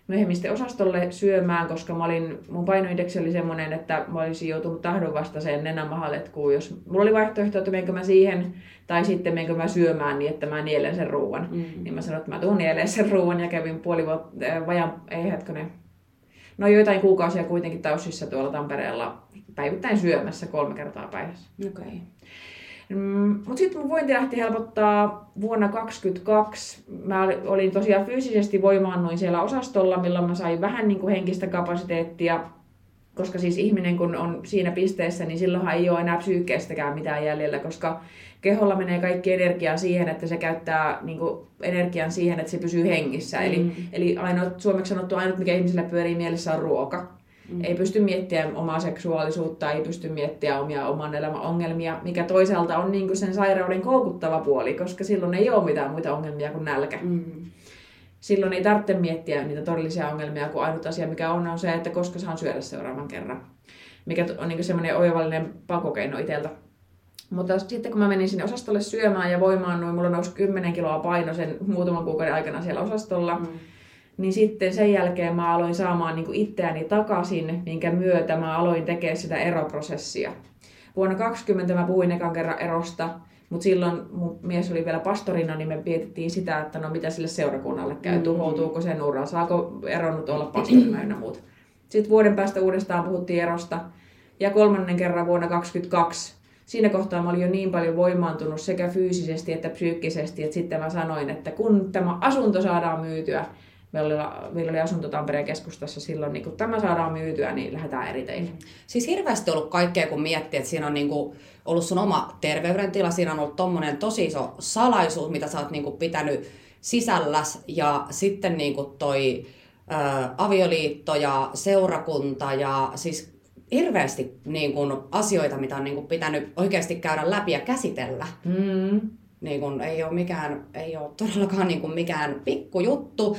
myöhemmin osastolle syömään, koska mä olin, mun painoindeksi oli semmoinen, että mä olisin joutunut tahdonvastaiseen nenämahaletkuun, jos mulla oli vaihtoehto, että menkö mä siihen, tai sitten menkö mä syömään niin, että mä nielen sen ruuan. Mm. Niin mä sanoin, että mä tuun nieleen sen ruuan ja kävin puoli vuotta, äh, vajan, ei hetkinen, no joitain kuukausia kuitenkin taussissa tuolla Tampereella päivittäin syömässä kolme kertaa päivässä. Okay. Mm, Mutta sitten mun vointi lähti helpottaa vuonna 2022. Mä olin tosiaan fyysisesti voimaannuin siellä osastolla, milloin mä sain vähän niin kuin henkistä kapasiteettia. Koska siis ihminen kun on siinä pisteessä, niin silloinhan ei ole enää psyykkeestäkään mitään jäljellä, koska keholla menee kaikki energia siihen, että se käyttää niin kuin, energian siihen, että se pysyy hengissä. Mm. Eli, eli ainoat, suomeksi sanottu ainut, mikä ihmisellä pyörii mielessä on ruoka. Mm. Ei pysty miettimään omaa seksuaalisuutta, ei pysty miettimään omia oman elämän ongelmia, mikä toisaalta on niin kuin sen sairauden koukuttava puoli, koska silloin ei ole mitään muita ongelmia kuin nälkä. Mm. Silloin ei tarvitse miettiä niitä todellisia ongelmia, kun ainut asia mikä on, on se, että koska saan syödä seuraavan kerran. Mikä on niin semmoinen oivallinen pakokeino itseltä. Mutta sitten kun mä menin sinne osastolle syömään ja voimaan, noin mulla nousi 10 kiloa paino sen muutaman kuukauden aikana siellä osastolla. Mm niin sitten sen jälkeen mä aloin saamaan niin kuin itseäni takaisin, minkä myötä mä aloin tekemään sitä eroprosessia. Vuonna 2020 mä puhuin ekan kerran erosta, mutta silloin mun mies oli vielä pastorina, niin me mietittiin sitä, että no mitä sille seurakunnalle käy, mm. tuhoutuuko sen ura, saako eronnut olla pastorina ja muuta. Sitten vuoden päästä uudestaan puhuttiin erosta. Ja kolmannen kerran vuonna 2022 siinä kohtaa mä olin jo niin paljon voimaantunut sekä fyysisesti että psyykkisesti, että sitten mä sanoin, että kun tämä asunto saadaan myytyä, Meillä oli, meillä oli asunto Tampereen keskustassa silloin, niin kun tämä saadaan myytyä, niin lähdetään eri teille. Siis hirveästi ollut kaikkea, kun miettii, että siinä on niin kuin ollut sun oma terveydentila, siinä on ollut tommonen tosi iso salaisuus, mitä sä oot niin kuin pitänyt sisälläs, ja sitten niin kuin toi ä, avioliitto ja seurakunta, ja siis hirveästi niin kuin, asioita, mitä on niin kuin, pitänyt oikeasti käydä läpi ja käsitellä. Mm niin kun, ei ole mikään, ei ole todellakaan niin kun mikään pikkujuttu.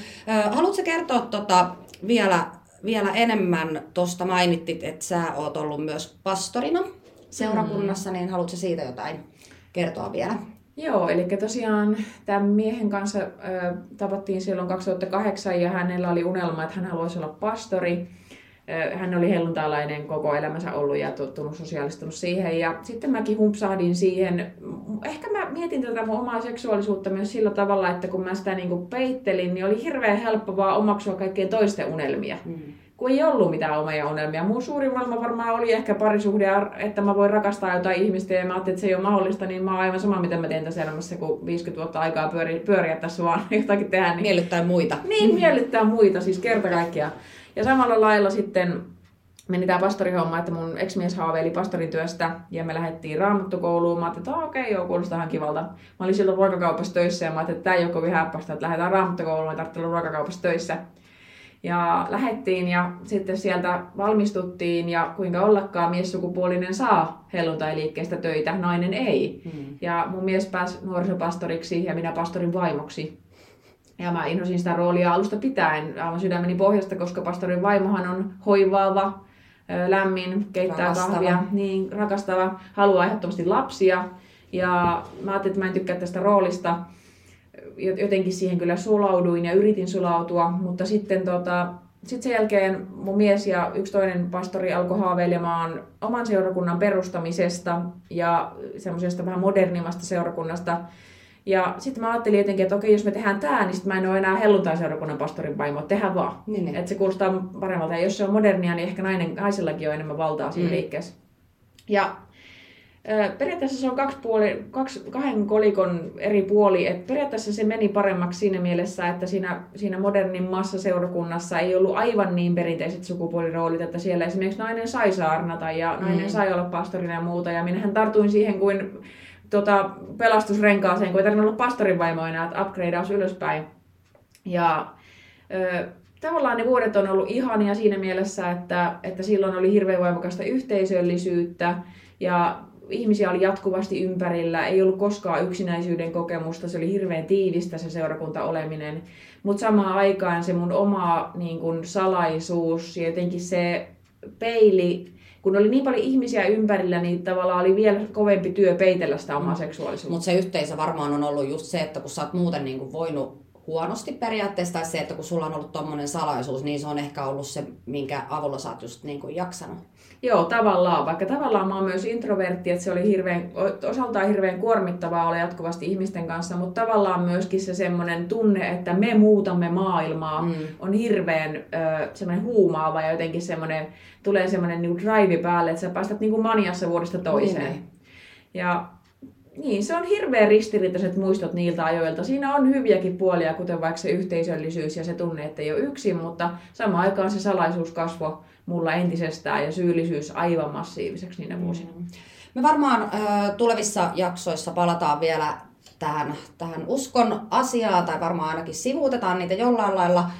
Haluatko kertoa tota, vielä, vielä enemmän, tuosta mainittit, että sä oot ollut myös pastorina seurakunnassa, mm. niin haluatko siitä jotain kertoa vielä? Joo, eli tosiaan tämän miehen kanssa äh, tavattiin silloin 2008 ja hänellä oli unelma, että hän haluaisi olla pastori. Hän oli helluntalainen koko elämänsä ollut ja tottunut sosiaalistunut siihen. Ja sitten mäkin humpsahdin siihen. Ehkä mä mietin tätä mun omaa seksuaalisuutta myös sillä tavalla, että kun mä sitä niin peittelin, niin oli hirveän helppo vaan omaksua kaikkien toisten unelmia. Mm kun ei ollut mitään omia unelmia. Mun suurin unelma varmaan oli ehkä parisuhde, että mä voin rakastaa jotain ihmistä ja mä ajattelin, että se ei ole mahdollista, niin mä oon aivan sama, mitä mä teen tässä elämässä, kun 50 vuotta aikaa pyöri, pyöriä tässä vaan jotakin tehdä. Niin... Miellyttää muita. Niin, miellyttää muita, siis kerta kaikkiaan. Ja samalla lailla sitten meni tämä pastorihomma, että mun ex-mies haaveili pastorin työstä ja me lähdettiin raamattokouluun. Mä ajattelin, että okei, okay, joo, kuulostaa ihan kivalta. Mä olin silloin ruokakaupassa töissä ja mä ajattelin, että tämä ei ole kovin häppäistä, että lähdetään raamattokouluun ja tarvitsee olla ruokakaupassa töissä. Ja lähettiin ja sitten sieltä valmistuttiin ja kuinka ollakaan miessukupuolinen saa helluntai-liikkeestä töitä, nainen ei. Hmm. Ja mun mies pääsi nuorisopastoriksi ja minä pastorin vaimoksi. Ja mä inhosin sitä roolia alusta pitäen aivan sydämeni pohjasta, koska pastorin vaimohan on hoivaava, lämmin, keittää rakastava. kahvia, niin rakastava, haluaa ehdottomasti lapsia. Ja mä ajattelin, että mä en tykkää tästä roolista jotenkin siihen kyllä sulauduin ja yritin sulautua, mutta sitten tota, sitten sen jälkeen mun mies ja yksi toinen pastori alkoi haaveilemaan oman seurakunnan perustamisesta ja semmoisesta vähän modernimmasta seurakunnasta. Ja sitten mä ajattelin jotenkin, että okei, jos me tehdään tämä, niin sitten mä en ole enää helluntai-seurakunnan pastorin vaimo, tehdään vaan. Niin, niin. Että se kuulostaa paremmalta. Ja jos se on modernia, niin ehkä nainen, naisellakin on enemmän valtaa siinä mm. liikkeessä. Ja Periaatteessa se on kaksi puoli, kaksi, kahden kolikon eri puoli. Et periaatteessa se meni paremmaksi siinä mielessä, että siinä, siinä modernin massaseurakunnassa ei ollut aivan niin perinteiset sukupuoliroolit, että siellä esimerkiksi nainen sai saarnata ja nainen mm. sai olla pastorina ja muuta. Ja minähän tartuin siihen kuin tota, pelastusrenkaaseen, kun ei tarvinnut olla pastorin vaimo enää, että upgradeaus ylöspäin. Ja ö, tavallaan ne vuodet on ollut ihania siinä mielessä, että, että silloin oli hirveän voimakasta yhteisöllisyyttä ja ihmisiä oli jatkuvasti ympärillä, ei ollut koskaan yksinäisyyden kokemusta, se oli hirveän tiivistä se seurakunta oleminen. Mutta samaan aikaan se mun oma niin kun, salaisuus ja jotenkin se peili, kun oli niin paljon ihmisiä ympärillä, niin tavallaan oli vielä kovempi työ peitellä sitä omaa mm. seksuaalisuutta. Mutta se yhteisö varmaan on ollut just se, että kun sä oot muuten niin kuin voinut huonosti periaatteessa, tai se, että kun sulla on ollut tommonen salaisuus, niin se on ehkä ollut se, minkä avulla sä oot just niin kuin jaksanut. Joo, tavallaan. Vaikka tavallaan mä oon myös introvertti, että se oli hirveän, osaltaan hirveän kuormittavaa olla jatkuvasti ihmisten kanssa, mutta tavallaan myöskin se semmoinen tunne, että me muutamme maailmaa, mm. on hirveän ö, semmoinen huumaava ja jotenkin semmoinen, tulee semmoinen niin drive päälle, että sä päästät niin kuin maniassa vuodesta toiseen. Niin. Ja niin, se on hirveän ristiriitaiset muistot niiltä ajoilta. Siinä on hyviäkin puolia, kuten vaikka se yhteisöllisyys ja se tunne, että ei ole yksin, mutta samaan aikaan se salaisuus kasvoi mulla entisestään ja syyllisyys aivan massiiviseksi niinä vuosina. Mm. Me varmaan ö, tulevissa jaksoissa palataan vielä tähän, tähän uskon asiaan, tai varmaan ainakin sivuutetaan niitä jollain lailla.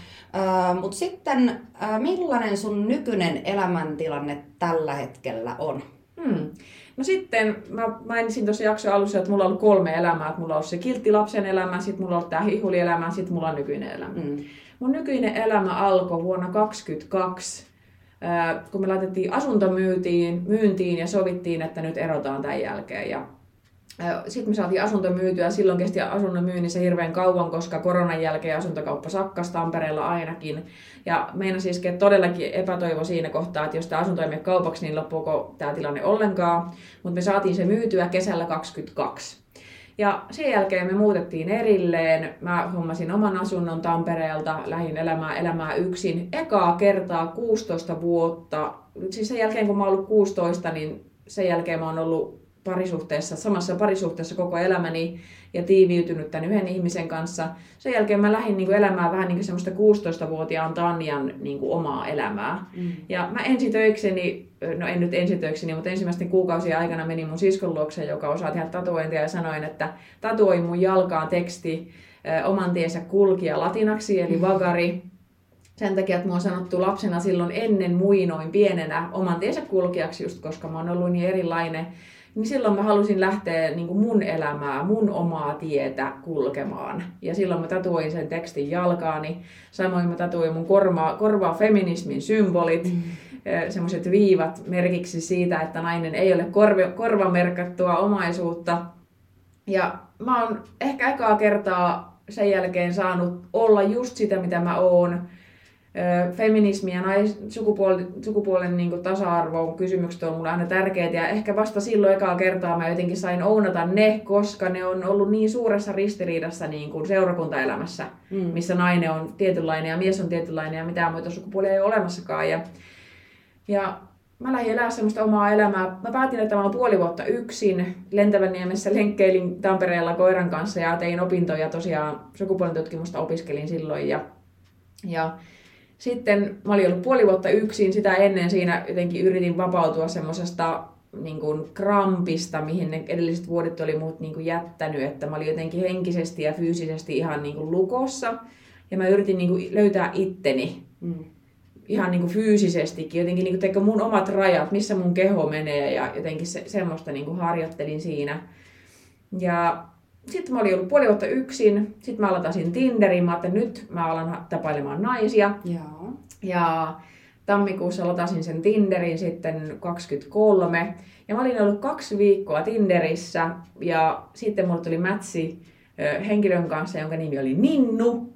Mutta sitten, ö, millainen sun nykyinen elämäntilanne tällä hetkellä on? Hmm. No sitten mä mainitsin tuossa jakson alussa, että mulla on ollut kolme elämää. Että mulla on ollut se kiltti lapsen elämä, sitten mulla on ollut tämä hihulielämä, sitten mulla on nykyinen elämä. Mm. Mun nykyinen elämä alkoi vuonna 2022, kun me laitettiin asunto myytiin, myyntiin ja sovittiin, että nyt erotaan tämän jälkeen. Ja sitten me saatiin asunto myytyä. Silloin kesti asunnon myynnissä hirveän kauan, koska koronan jälkeen asuntokauppa sakkasi Tampereella ainakin. Ja meina siis todellakin epätoivo siinä kohtaa, että jos tämä asunto ei mene kaupaksi, niin loppuuko tämä tilanne ollenkaan. Mutta me saatiin se myytyä kesällä 2022. Ja sen jälkeen me muutettiin erilleen. Mä hommasin oman asunnon Tampereelta, lähin elämää, elämää yksin. Ekaa kertaa 16 vuotta. Siis sen jälkeen kun mä oon ollut 16, niin sen jälkeen mä oon ollut parisuhteessa, samassa parisuhteessa koko elämäni ja tiiviytynyt tämän yhden ihmisen kanssa. Sen jälkeen mä lähdin niin elämään vähän niin semmoista 16-vuotiaan Tanjan niin omaa elämää. Mm. Ja mä ensitöikseni, no en nyt ensitöikseni, mutta ensimmäisten kuukausien aikana menin mun siskon luokse, joka osaa tehdä tatuointia ja sanoin, että tatuoin mun jalkaan teksti oman tiensä kulkija latinaksi, eli mm. vagari. Sen takia, että mua on sanottu lapsena silloin ennen muinoin pienenä oman tiensä kulkijaksi, just koska mä oon ollut niin erilainen niin silloin mä halusin lähteä niin kuin mun elämää, mun omaa tietä kulkemaan. Ja silloin mä tatuoin sen tekstin jalkaani. Samoin mä tatuoin mun korvaa, korvaa feminismin symbolit, mm. semmoiset viivat merkiksi siitä, että nainen ei ole korvi, korvamerkattua omaisuutta. Ja mä oon ehkä ekaa kertaa sen jälkeen saanut olla just sitä, mitä mä oon feminismi ja nais, sukupuoli, sukupuolen niin kuin tasa-arvo kysymykset on mulle aina tärkeitä ja ehkä vasta silloin ekaa kertaa mä jotenkin sain ounata ne, koska ne on ollut niin suuressa ristiriidassa niin kuin seurakuntaelämässä, mm. missä nainen on tietynlainen ja mies on tietynlainen ja mitään muita sukupuolia ei ole olemassakaan. Ja, ja mä lähdin elää semmoista omaa elämää. Mä päätin, että mä olen puoli vuotta yksin. Lentävänniemessä lenkkeilin Tampereella koiran kanssa ja tein opintoja tosiaan sukupuolen tutkimusta opiskelin silloin. Ja, ja sitten mä olin ollut puoli vuotta yksin, sitä ennen siinä jotenkin yritin vapautua semmoisesta niin kuin krampista, mihin ne edelliset vuodet oli muut niin kuin jättänyt, että mä olin jotenkin henkisesti ja fyysisesti ihan niin kuin lukossa. Ja mä yritin niin kuin löytää itteni mm. ihan niin kuin fyysisestikin, jotenkin niin kuin mun omat rajat, missä mun keho menee ja jotenkin se, semmoista niin kuin harjoittelin siinä. Ja sitten mä olin ollut puoli vuotta yksin, sitten mä aloitin Tinderin, mä että nyt mä alan tapailemaan naisia. Joo. Ja tammikuussa latasin sen Tinderin sitten 23. Ja mä olin ollut kaksi viikkoa Tinderissä ja sitten mulle tuli mätsi henkilön kanssa, jonka nimi oli Ninnu.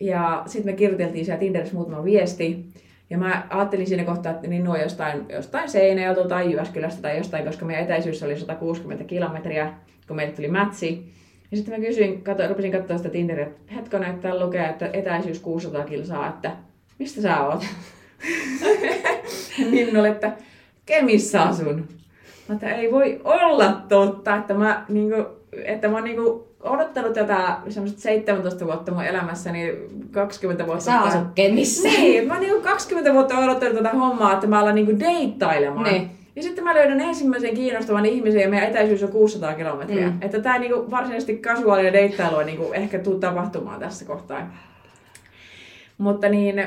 Ja sitten me kirjoiteltiin siellä Tinderissä muutama viesti. Ja mä ajattelin siinä kohtaa, että Ninnu on jostain, jostain Seinäjoelta tai Jyväskylästä tai jostain, koska meidän etäisyys oli 160 kilometriä kun meille tuli matsi. Ja sitten mä kysyin, kato, rupesin katsoa sitä Tinderia, että hetkonen, että täällä lukee, että etäisyys 600 kilsaa, että mistä sä oot? Minnulle, että Kemissä asun. Mä että ei voi olla totta, että mä, niinku, että mä oon niinku odottanut tätä semmoista 17 vuotta mun elämässäni, 20 vuotta. Sä asut Kemissä. Niin, mä oon niinku 20 vuotta odottanut tätä hommaa, että mä alan niinku deittailemaan. Niin. Ja sitten mä löydän ensimmäisen kiinnostavan ihmisen ja meidän etäisyys on 600 kilometriä. Mm. Että tämä niinku varsinaisesti kasuaalia deittailua niinku ehkä tuu tapahtumaan tässä kohtaa. Mutta niin,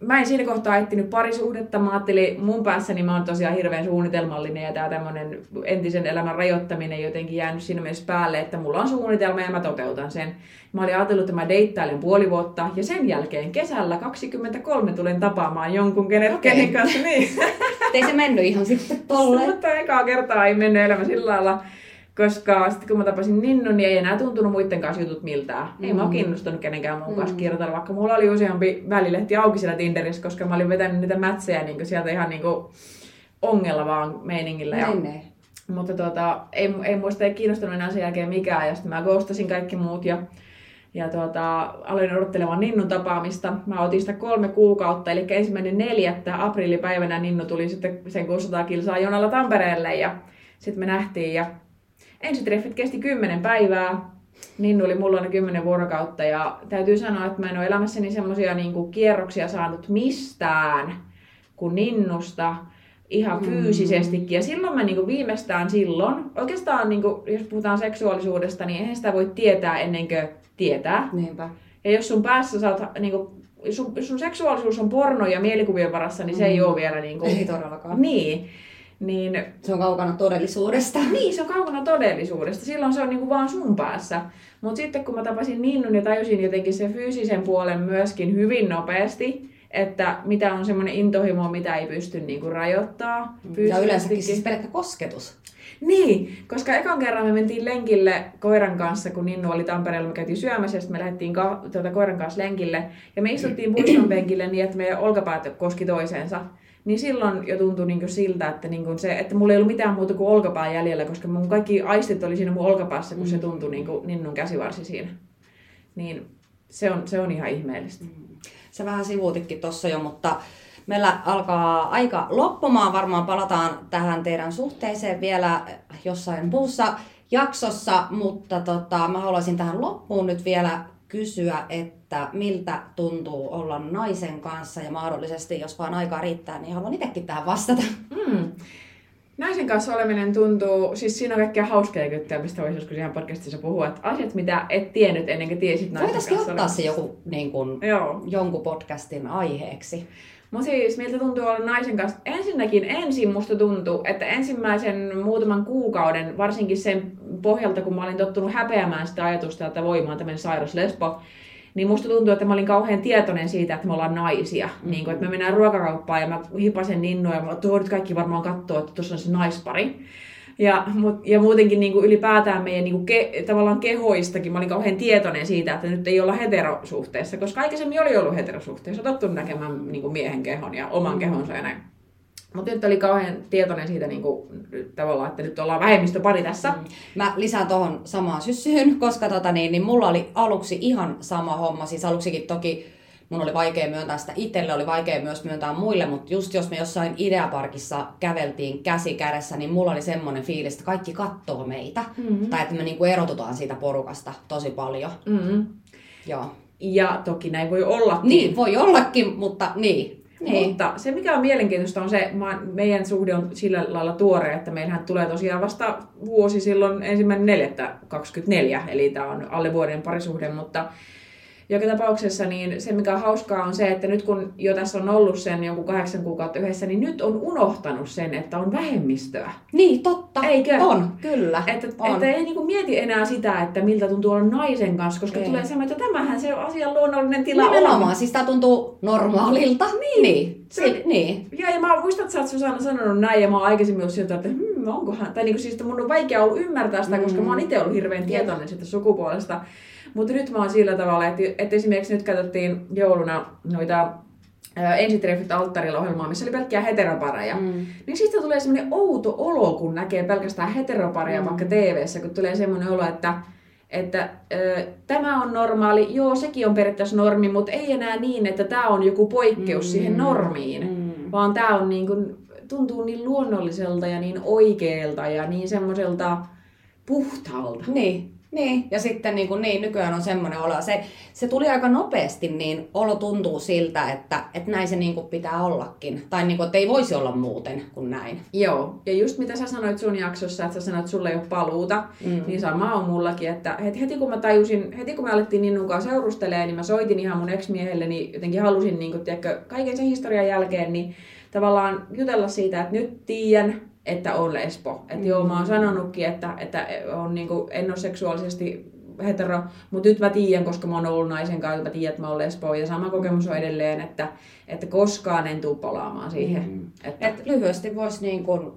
mä en siinä kohtaa etsinyt parisuhdetta. Mä ajattelin, mun päässäni mä oon tosiaan hirveän suunnitelmallinen ja tää tämmönen entisen elämän rajoittaminen jotenkin jäänyt siinä mielessä päälle, että mulla on suunnitelma ja mä toteutan sen. Mä olin ajatellut, että mä deittailen puoli vuotta ja sen jälkeen kesällä 23 tulen tapaamaan jonkun, kenen, okay. kenen kanssa niin. Ei se mennyt ihan sitten tolle. Mutta ekaa kertaa ei mennyt elämä sillä lailla koska sitten kun mä tapasin Ninnun, niin ei enää tuntunut muiden kanssa jutut miltään. Mm. Ei mä kiinnostunut kenenkään muun kanssa mm. kirjoitella, vaikka mulla oli useampi välilehti auki siellä Tinderissä, koska mä olin vetänyt niitä mätsejä niin sieltä ihan niin ongella vaan meiningillä. Ja, ne. Mutta tota, ei, ei muista ei kiinnostunut enää sen jälkeen mikään, ja sitten mä ghostasin kaikki muut ja ja tuota, aloin odottelemaan Ninnun tapaamista. Mä otin sitä kolme kuukautta, eli ensimmäinen neljättä aprillipäivänä Ninnu tuli sitten sen 600 kilsaa jonalla Tampereelle ja sitten me nähtiin ja ensitreffit kesti kymmenen päivää. Ninnu oli mulla ne kymmenen vuorokautta ja täytyy sanoa, että mä en ole elämässäni semmoisia niin kierroksia saanut mistään kuin Ninnusta ihan mm. fyysisestikin. Ja silloin mä niin kuin viimeistään silloin, oikeastaan niin kuin, jos puhutaan seksuaalisuudesta, niin eihän sitä voi tietää ennen kuin tietää. Niinpä. Ja jos sun päässä sä oot, niin kuin, sun, sun seksuaalisuus on porno ja mielikuvien varassa, niin se mm. ei ole vielä niin kuin... Ei todellakaan. Niin. Niin, se on kaukana todellisuudesta. Niin, se on kaukana todellisuudesta. Silloin se on niinku vaan sun päässä. Mutta sitten kun mä tapasin Ninnun ja tajusin jotenkin sen fyysisen puolen myöskin hyvin nopeasti, että mitä on semmoinen intohimo, mitä ei pysty niinku rajoittaa. Ja yleensäkin siis pelkkä kosketus. Niin, koska ekan kerran me mentiin lenkille koiran kanssa, kun Ninnu oli Tampereella, me käytiin syömässä, ja sitten me lähdettiin ka- tuota, koiran kanssa lenkille. Ja me istuttiin puiston penkille niin, että meidän olkapäät koski toisensa niin silloin jo tuntui niin siltä, että, niin se, että mulla ei ollut mitään muuta kuin olkapää jäljellä, koska mun kaikki aistit oli siinä mun olkapäässä, kun mm. se tuntui niin kuin Ninnun käsivarsi siinä. Niin se on, se on ihan ihmeellistä. Mm. Se vähän sivuutikin tuossa jo, mutta meillä alkaa aika loppumaan. Varmaan palataan tähän teidän suhteeseen vielä jossain muussa jaksossa, mutta tota, mä haluaisin tähän loppuun nyt vielä kysyä, että miltä tuntuu olla naisen kanssa ja mahdollisesti, jos vaan aikaa riittää, niin haluan itsekin tähän vastata. Mm. Naisen kanssa oleminen tuntuu, siis siinä on kaikkea hauskeja juttuja, mistä voisi joskus ihan podcastissa puhua, että asiat, mitä et tiennyt ennen kuin tiesit naisen Voitaisiin kanssa. ottaa se joku, niin kuin, Joo. jonkun podcastin aiheeksi. Mutta siis miltä tuntuu olla naisen kanssa? Ensinnäkin ensin musta tuntuu, että ensimmäisen muutaman kuukauden, varsinkin sen pohjalta, kun mä olin tottunut häpeämään sitä ajatusta, että voimaan tämmöinen sairas lesbo, niin musta tuntuu, että mä olin kauhean tietoinen siitä, että me ollaan naisia. Mm. Niin kun, että me mennään ruokakauppaan ja mä hipasen Ninnua ja mä nyt kaikki varmaan katsoo, että tuossa on se naispari. Ja, mut, ja muutenkin niin kuin ylipäätään meidän niin kuin ke, tavallaan kehoistakin, mä olin kauhean tietoinen siitä, että nyt ei olla heterosuhteessa, koska aikaisemmin oli ollut heterosuhteessa, tottunut näkemään niin kuin miehen kehon ja oman mm. kehonsa ja näin. Mutta nyt oli kauhean tietoinen siitä niin kuin, tavallaan, että nyt ollaan vähemmistöpari tässä. Mm. Mä lisään tuohon samaan syssyyn, koska tota, niin, niin mulla oli aluksi ihan sama homma. Siis aluksikin toki mun oli vaikea myöntää sitä itselle, oli vaikea myös myöntää muille, mutta just jos me jossain Ideaparkissa käveltiin käsi kädessä, niin mulla oli semmoinen fiilis, että kaikki kattoo meitä. Mm-hmm. Tai että me niinku erotutaan siitä porukasta tosi paljon. Mm-hmm. Joo. Ja toki näin voi olla. Niin, voi ollakin, mutta niin. Niin. Mutta se mikä on mielenkiintoista on se, meidän suhde on sillä lailla tuore, että meillähän tulee tosiaan vasta vuosi silloin ensimmäinen 4.24, eli tämä on alle vuoden parisuhde, mutta joka tapauksessa niin se, mikä on hauskaa, on se, että nyt kun jo tässä on ollut sen jonkun kahdeksan kuukautta yhdessä, niin nyt on unohtanut sen, että on vähemmistöä. Niin, totta. Eikö? On, kyllä. Että, on. että ei niinku mieti enää sitä, että miltä tuntuu olla naisen kanssa, koska ei. tulee semmoinen, että tämähän se on asian luonnollinen tila Nimenomaan, on. siis tämä tuntuu normaalilta. Niin. niin. Se, niin. Ja, ja mä muistan, että sä oot Susanna sanonut näin, ja mä oon aikaisemmin ollut sieltä, että hmm, onkohan, tai niinku siis mun on vaikea ollut ymmärtää sitä, mm. koska mä oon itse ollut hirveän tietoinen siitä sukupuolesta. Mutta nyt mä oon sillä tavalla, että, että esimerkiksi nyt katsottiin jouluna noita ensitreffit alttarilla ohjelmaa, missä oli pelkkiä heteropareja. Mm. Niin siitä tulee semmoinen outo olo, kun näkee pelkästään heteropareja mm. vaikka tv kun tulee semmoinen olo, että että ö, tämä on normaali, joo sekin on periaatteessa normi, mutta ei enää niin, että tämä on joku poikkeus mm. siihen normiin, mm. vaan tämä on niin kuin, tuntuu niin luonnolliselta ja niin oikealta ja niin semmoiselta puhtaalta. Niin, niin, ja sitten niin, kuin, niin nykyään on semmoinen olo. Se, se tuli aika nopeasti, niin olo tuntuu siltä, että, että näin se niin kuin pitää ollakin. Tai niin kuin, että ei voisi olla muuten kuin näin. Joo, ja just mitä sä sanoit sun jaksossa, että sä sanoit, että sulla ei ole paluuta, mm. niin sama on mullakin. Että heti, heti kun mä tajusin, heti kun me alettiin Ninnun kanssa seurustelemaan, niin mä soitin ihan mun ex-miehelle, niin jotenkin halusin niin kuin, tiedätkö, kaiken sen historian jälkeen, niin tavallaan jutella siitä, että nyt tiedän, että on lesbo. Että mm. joo, mä oon sanonutkin, että, että on, niin kuin, en ole seksuaalisesti hetero, mutta nyt mä tiedän, koska mä oon ollut naisen kanssa, mä tiedän, että mä oon lesbo. Ja sama kokemus on edelleen, että, että koskaan en tule palaamaan siihen. Mm. Että... Et lyhyesti voisi niin kuin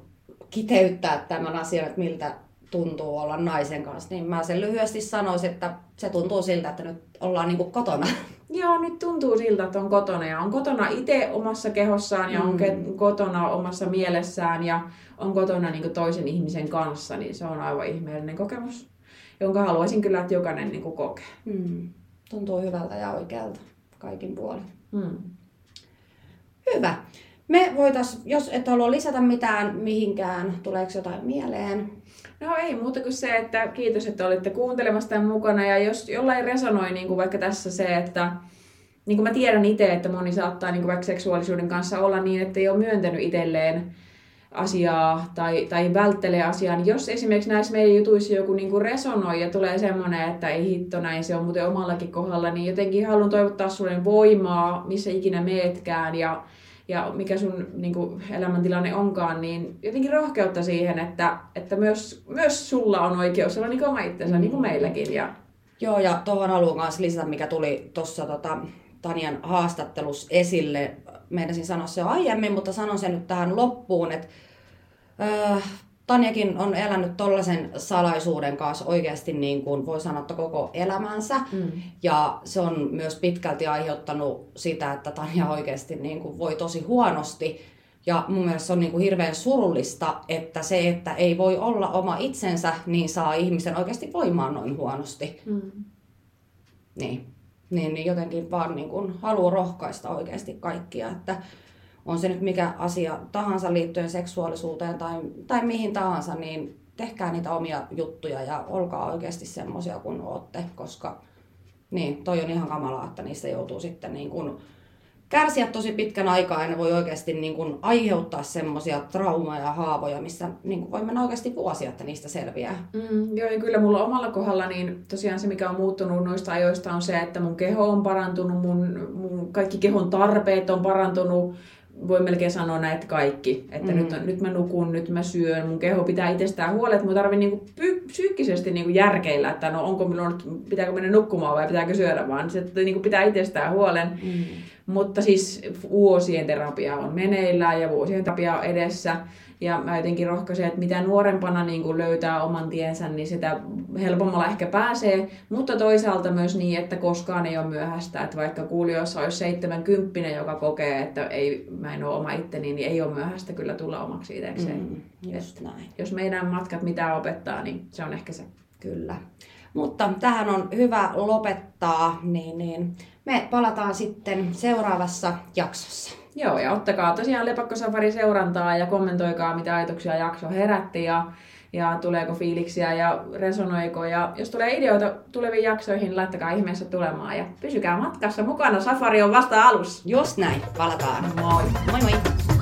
kiteyttää tämän asian, että miltä tuntuu olla naisen kanssa, niin mä sen lyhyesti sanoisin, että se tuntuu siltä, että nyt ollaan niin kuin kotona. Joo, nyt tuntuu siltä, että on kotona ja on kotona itse omassa kehossaan ja on mm. kotona omassa mielessään ja on kotona niin kuin toisen ihmisen kanssa, niin se on aivan ihmeellinen kokemus, jonka haluaisin kyllä, että jokainen niin kuin kokee. Mm. Tuntuu hyvältä ja oikealta kaikin puolin. Mm. Hyvä. Me voitais, jos et halua lisätä mitään mihinkään, tuleeko jotain mieleen? No ei muuta kuin se, että kiitos, että olitte kuuntelemassa tämän mukana. Ja jos jollain resonoi niin kuin vaikka tässä se, että niin kuin mä tiedän itse, että moni saattaa niin kuin vaikka seksuaalisuuden kanssa olla niin, että ei ole myöntänyt itselleen asiaa tai, tai välttelee asiaa, niin jos esimerkiksi näissä meidän jutuissa joku niin kuin resonoi ja tulee semmoinen, että ei hitto näin, se on muuten omallakin kohdalla, niin jotenkin haluan toivottaa sulle voimaa, missä ikinä meetkään ja ja mikä sun niin kuin, elämäntilanne onkaan, niin jotenkin rohkeutta siihen, että, että myös, myös sulla on oikeus olla niin oma itsensä, mm. niin kuin meilläkin. Ja... Joo, ja tuohon haluan myös lisätä, mikä tuli tuossa tota, Tanian haastattelussa esille. Meinasin sanoa se jo aiemmin, mutta sanon sen nyt tähän loppuun, että äh, Tanjakin on elänyt tollaisen salaisuuden kanssa oikeasti niin kuin voi sanoa, että koko elämänsä. Mm. Ja se on myös pitkälti aiheuttanut sitä, että Tanja oikeasti niin kuin voi tosi huonosti. Ja mun mielestä se on niin kuin hirveän surullista, että se, että ei voi olla oma itsensä, niin saa ihmisen oikeasti voimaan noin huonosti. Mm. Niin. Niin, niin jotenkin vaan niin kuin haluan rohkaista oikeasti kaikkia, että on se nyt mikä asia tahansa liittyen seksuaalisuuteen tai, tai mihin tahansa, niin tehkää niitä omia juttuja ja olkaa oikeasti semmoisia kuin olette, koska niin, toi on ihan kamalaa, että niistä joutuu sitten niin kuin kärsiä tosi pitkän aikaa ja ne voi oikeasti niin kuin aiheuttaa semmoisia traumaa ja haavoja, missä niin kuin voi mennä oikeasti vuosia, että niistä selviää. Mm, joo, ja kyllä mulla omalla kohdalla, niin tosiaan se mikä on muuttunut noista ajoista on se, että mun keho on parantunut, mun, mun kaikki kehon tarpeet on parantunut, voi melkein sanoa näitä kaikki. Että mm. nyt, nyt mä nukun, nyt mä syön, mun keho pitää itsestään huolen, että mun tarvii niinku py- psyykkisesti niinku järkeillä, että no onko minulla pitääkö mennä nukkumaan vai pitääkö syödä, vaan se että niinku pitää itsestään huolen. Mm. Mutta siis vuosien terapia on meneillään ja vuosien terapia on edessä. Ja mä jotenkin rohkaisen, että mitä nuorempana niin kuin löytää oman tiensä, niin sitä helpommalla ehkä pääsee. Mutta toisaalta myös niin, että koskaan ei ole myöhäistä. Että vaikka kuulijoissa olisi 70, joka kokee, että ei, mä en ole oma itteni, niin ei ole myöhäistä kyllä tulla omaksi itsekseen. Mm, just näin. Jos meidän matkat mitä opettaa, niin se on ehkä se. Kyllä. Mutta tähän on hyvä lopettaa, niin, niin me palataan sitten seuraavassa jaksossa. Joo, ja ottakaa tosiaan Lepakkosafari seurantaa ja kommentoikaa, mitä ajatuksia jakso herätti ja, ja tuleeko fiiliksiä ja resonoiko. Ja jos tulee ideoita tuleviin jaksoihin, laittakaa ihmeessä tulemaan ja pysykää matkassa mukana. Safari on vasta alussa. Just näin, palataan. Moi! Moi moi!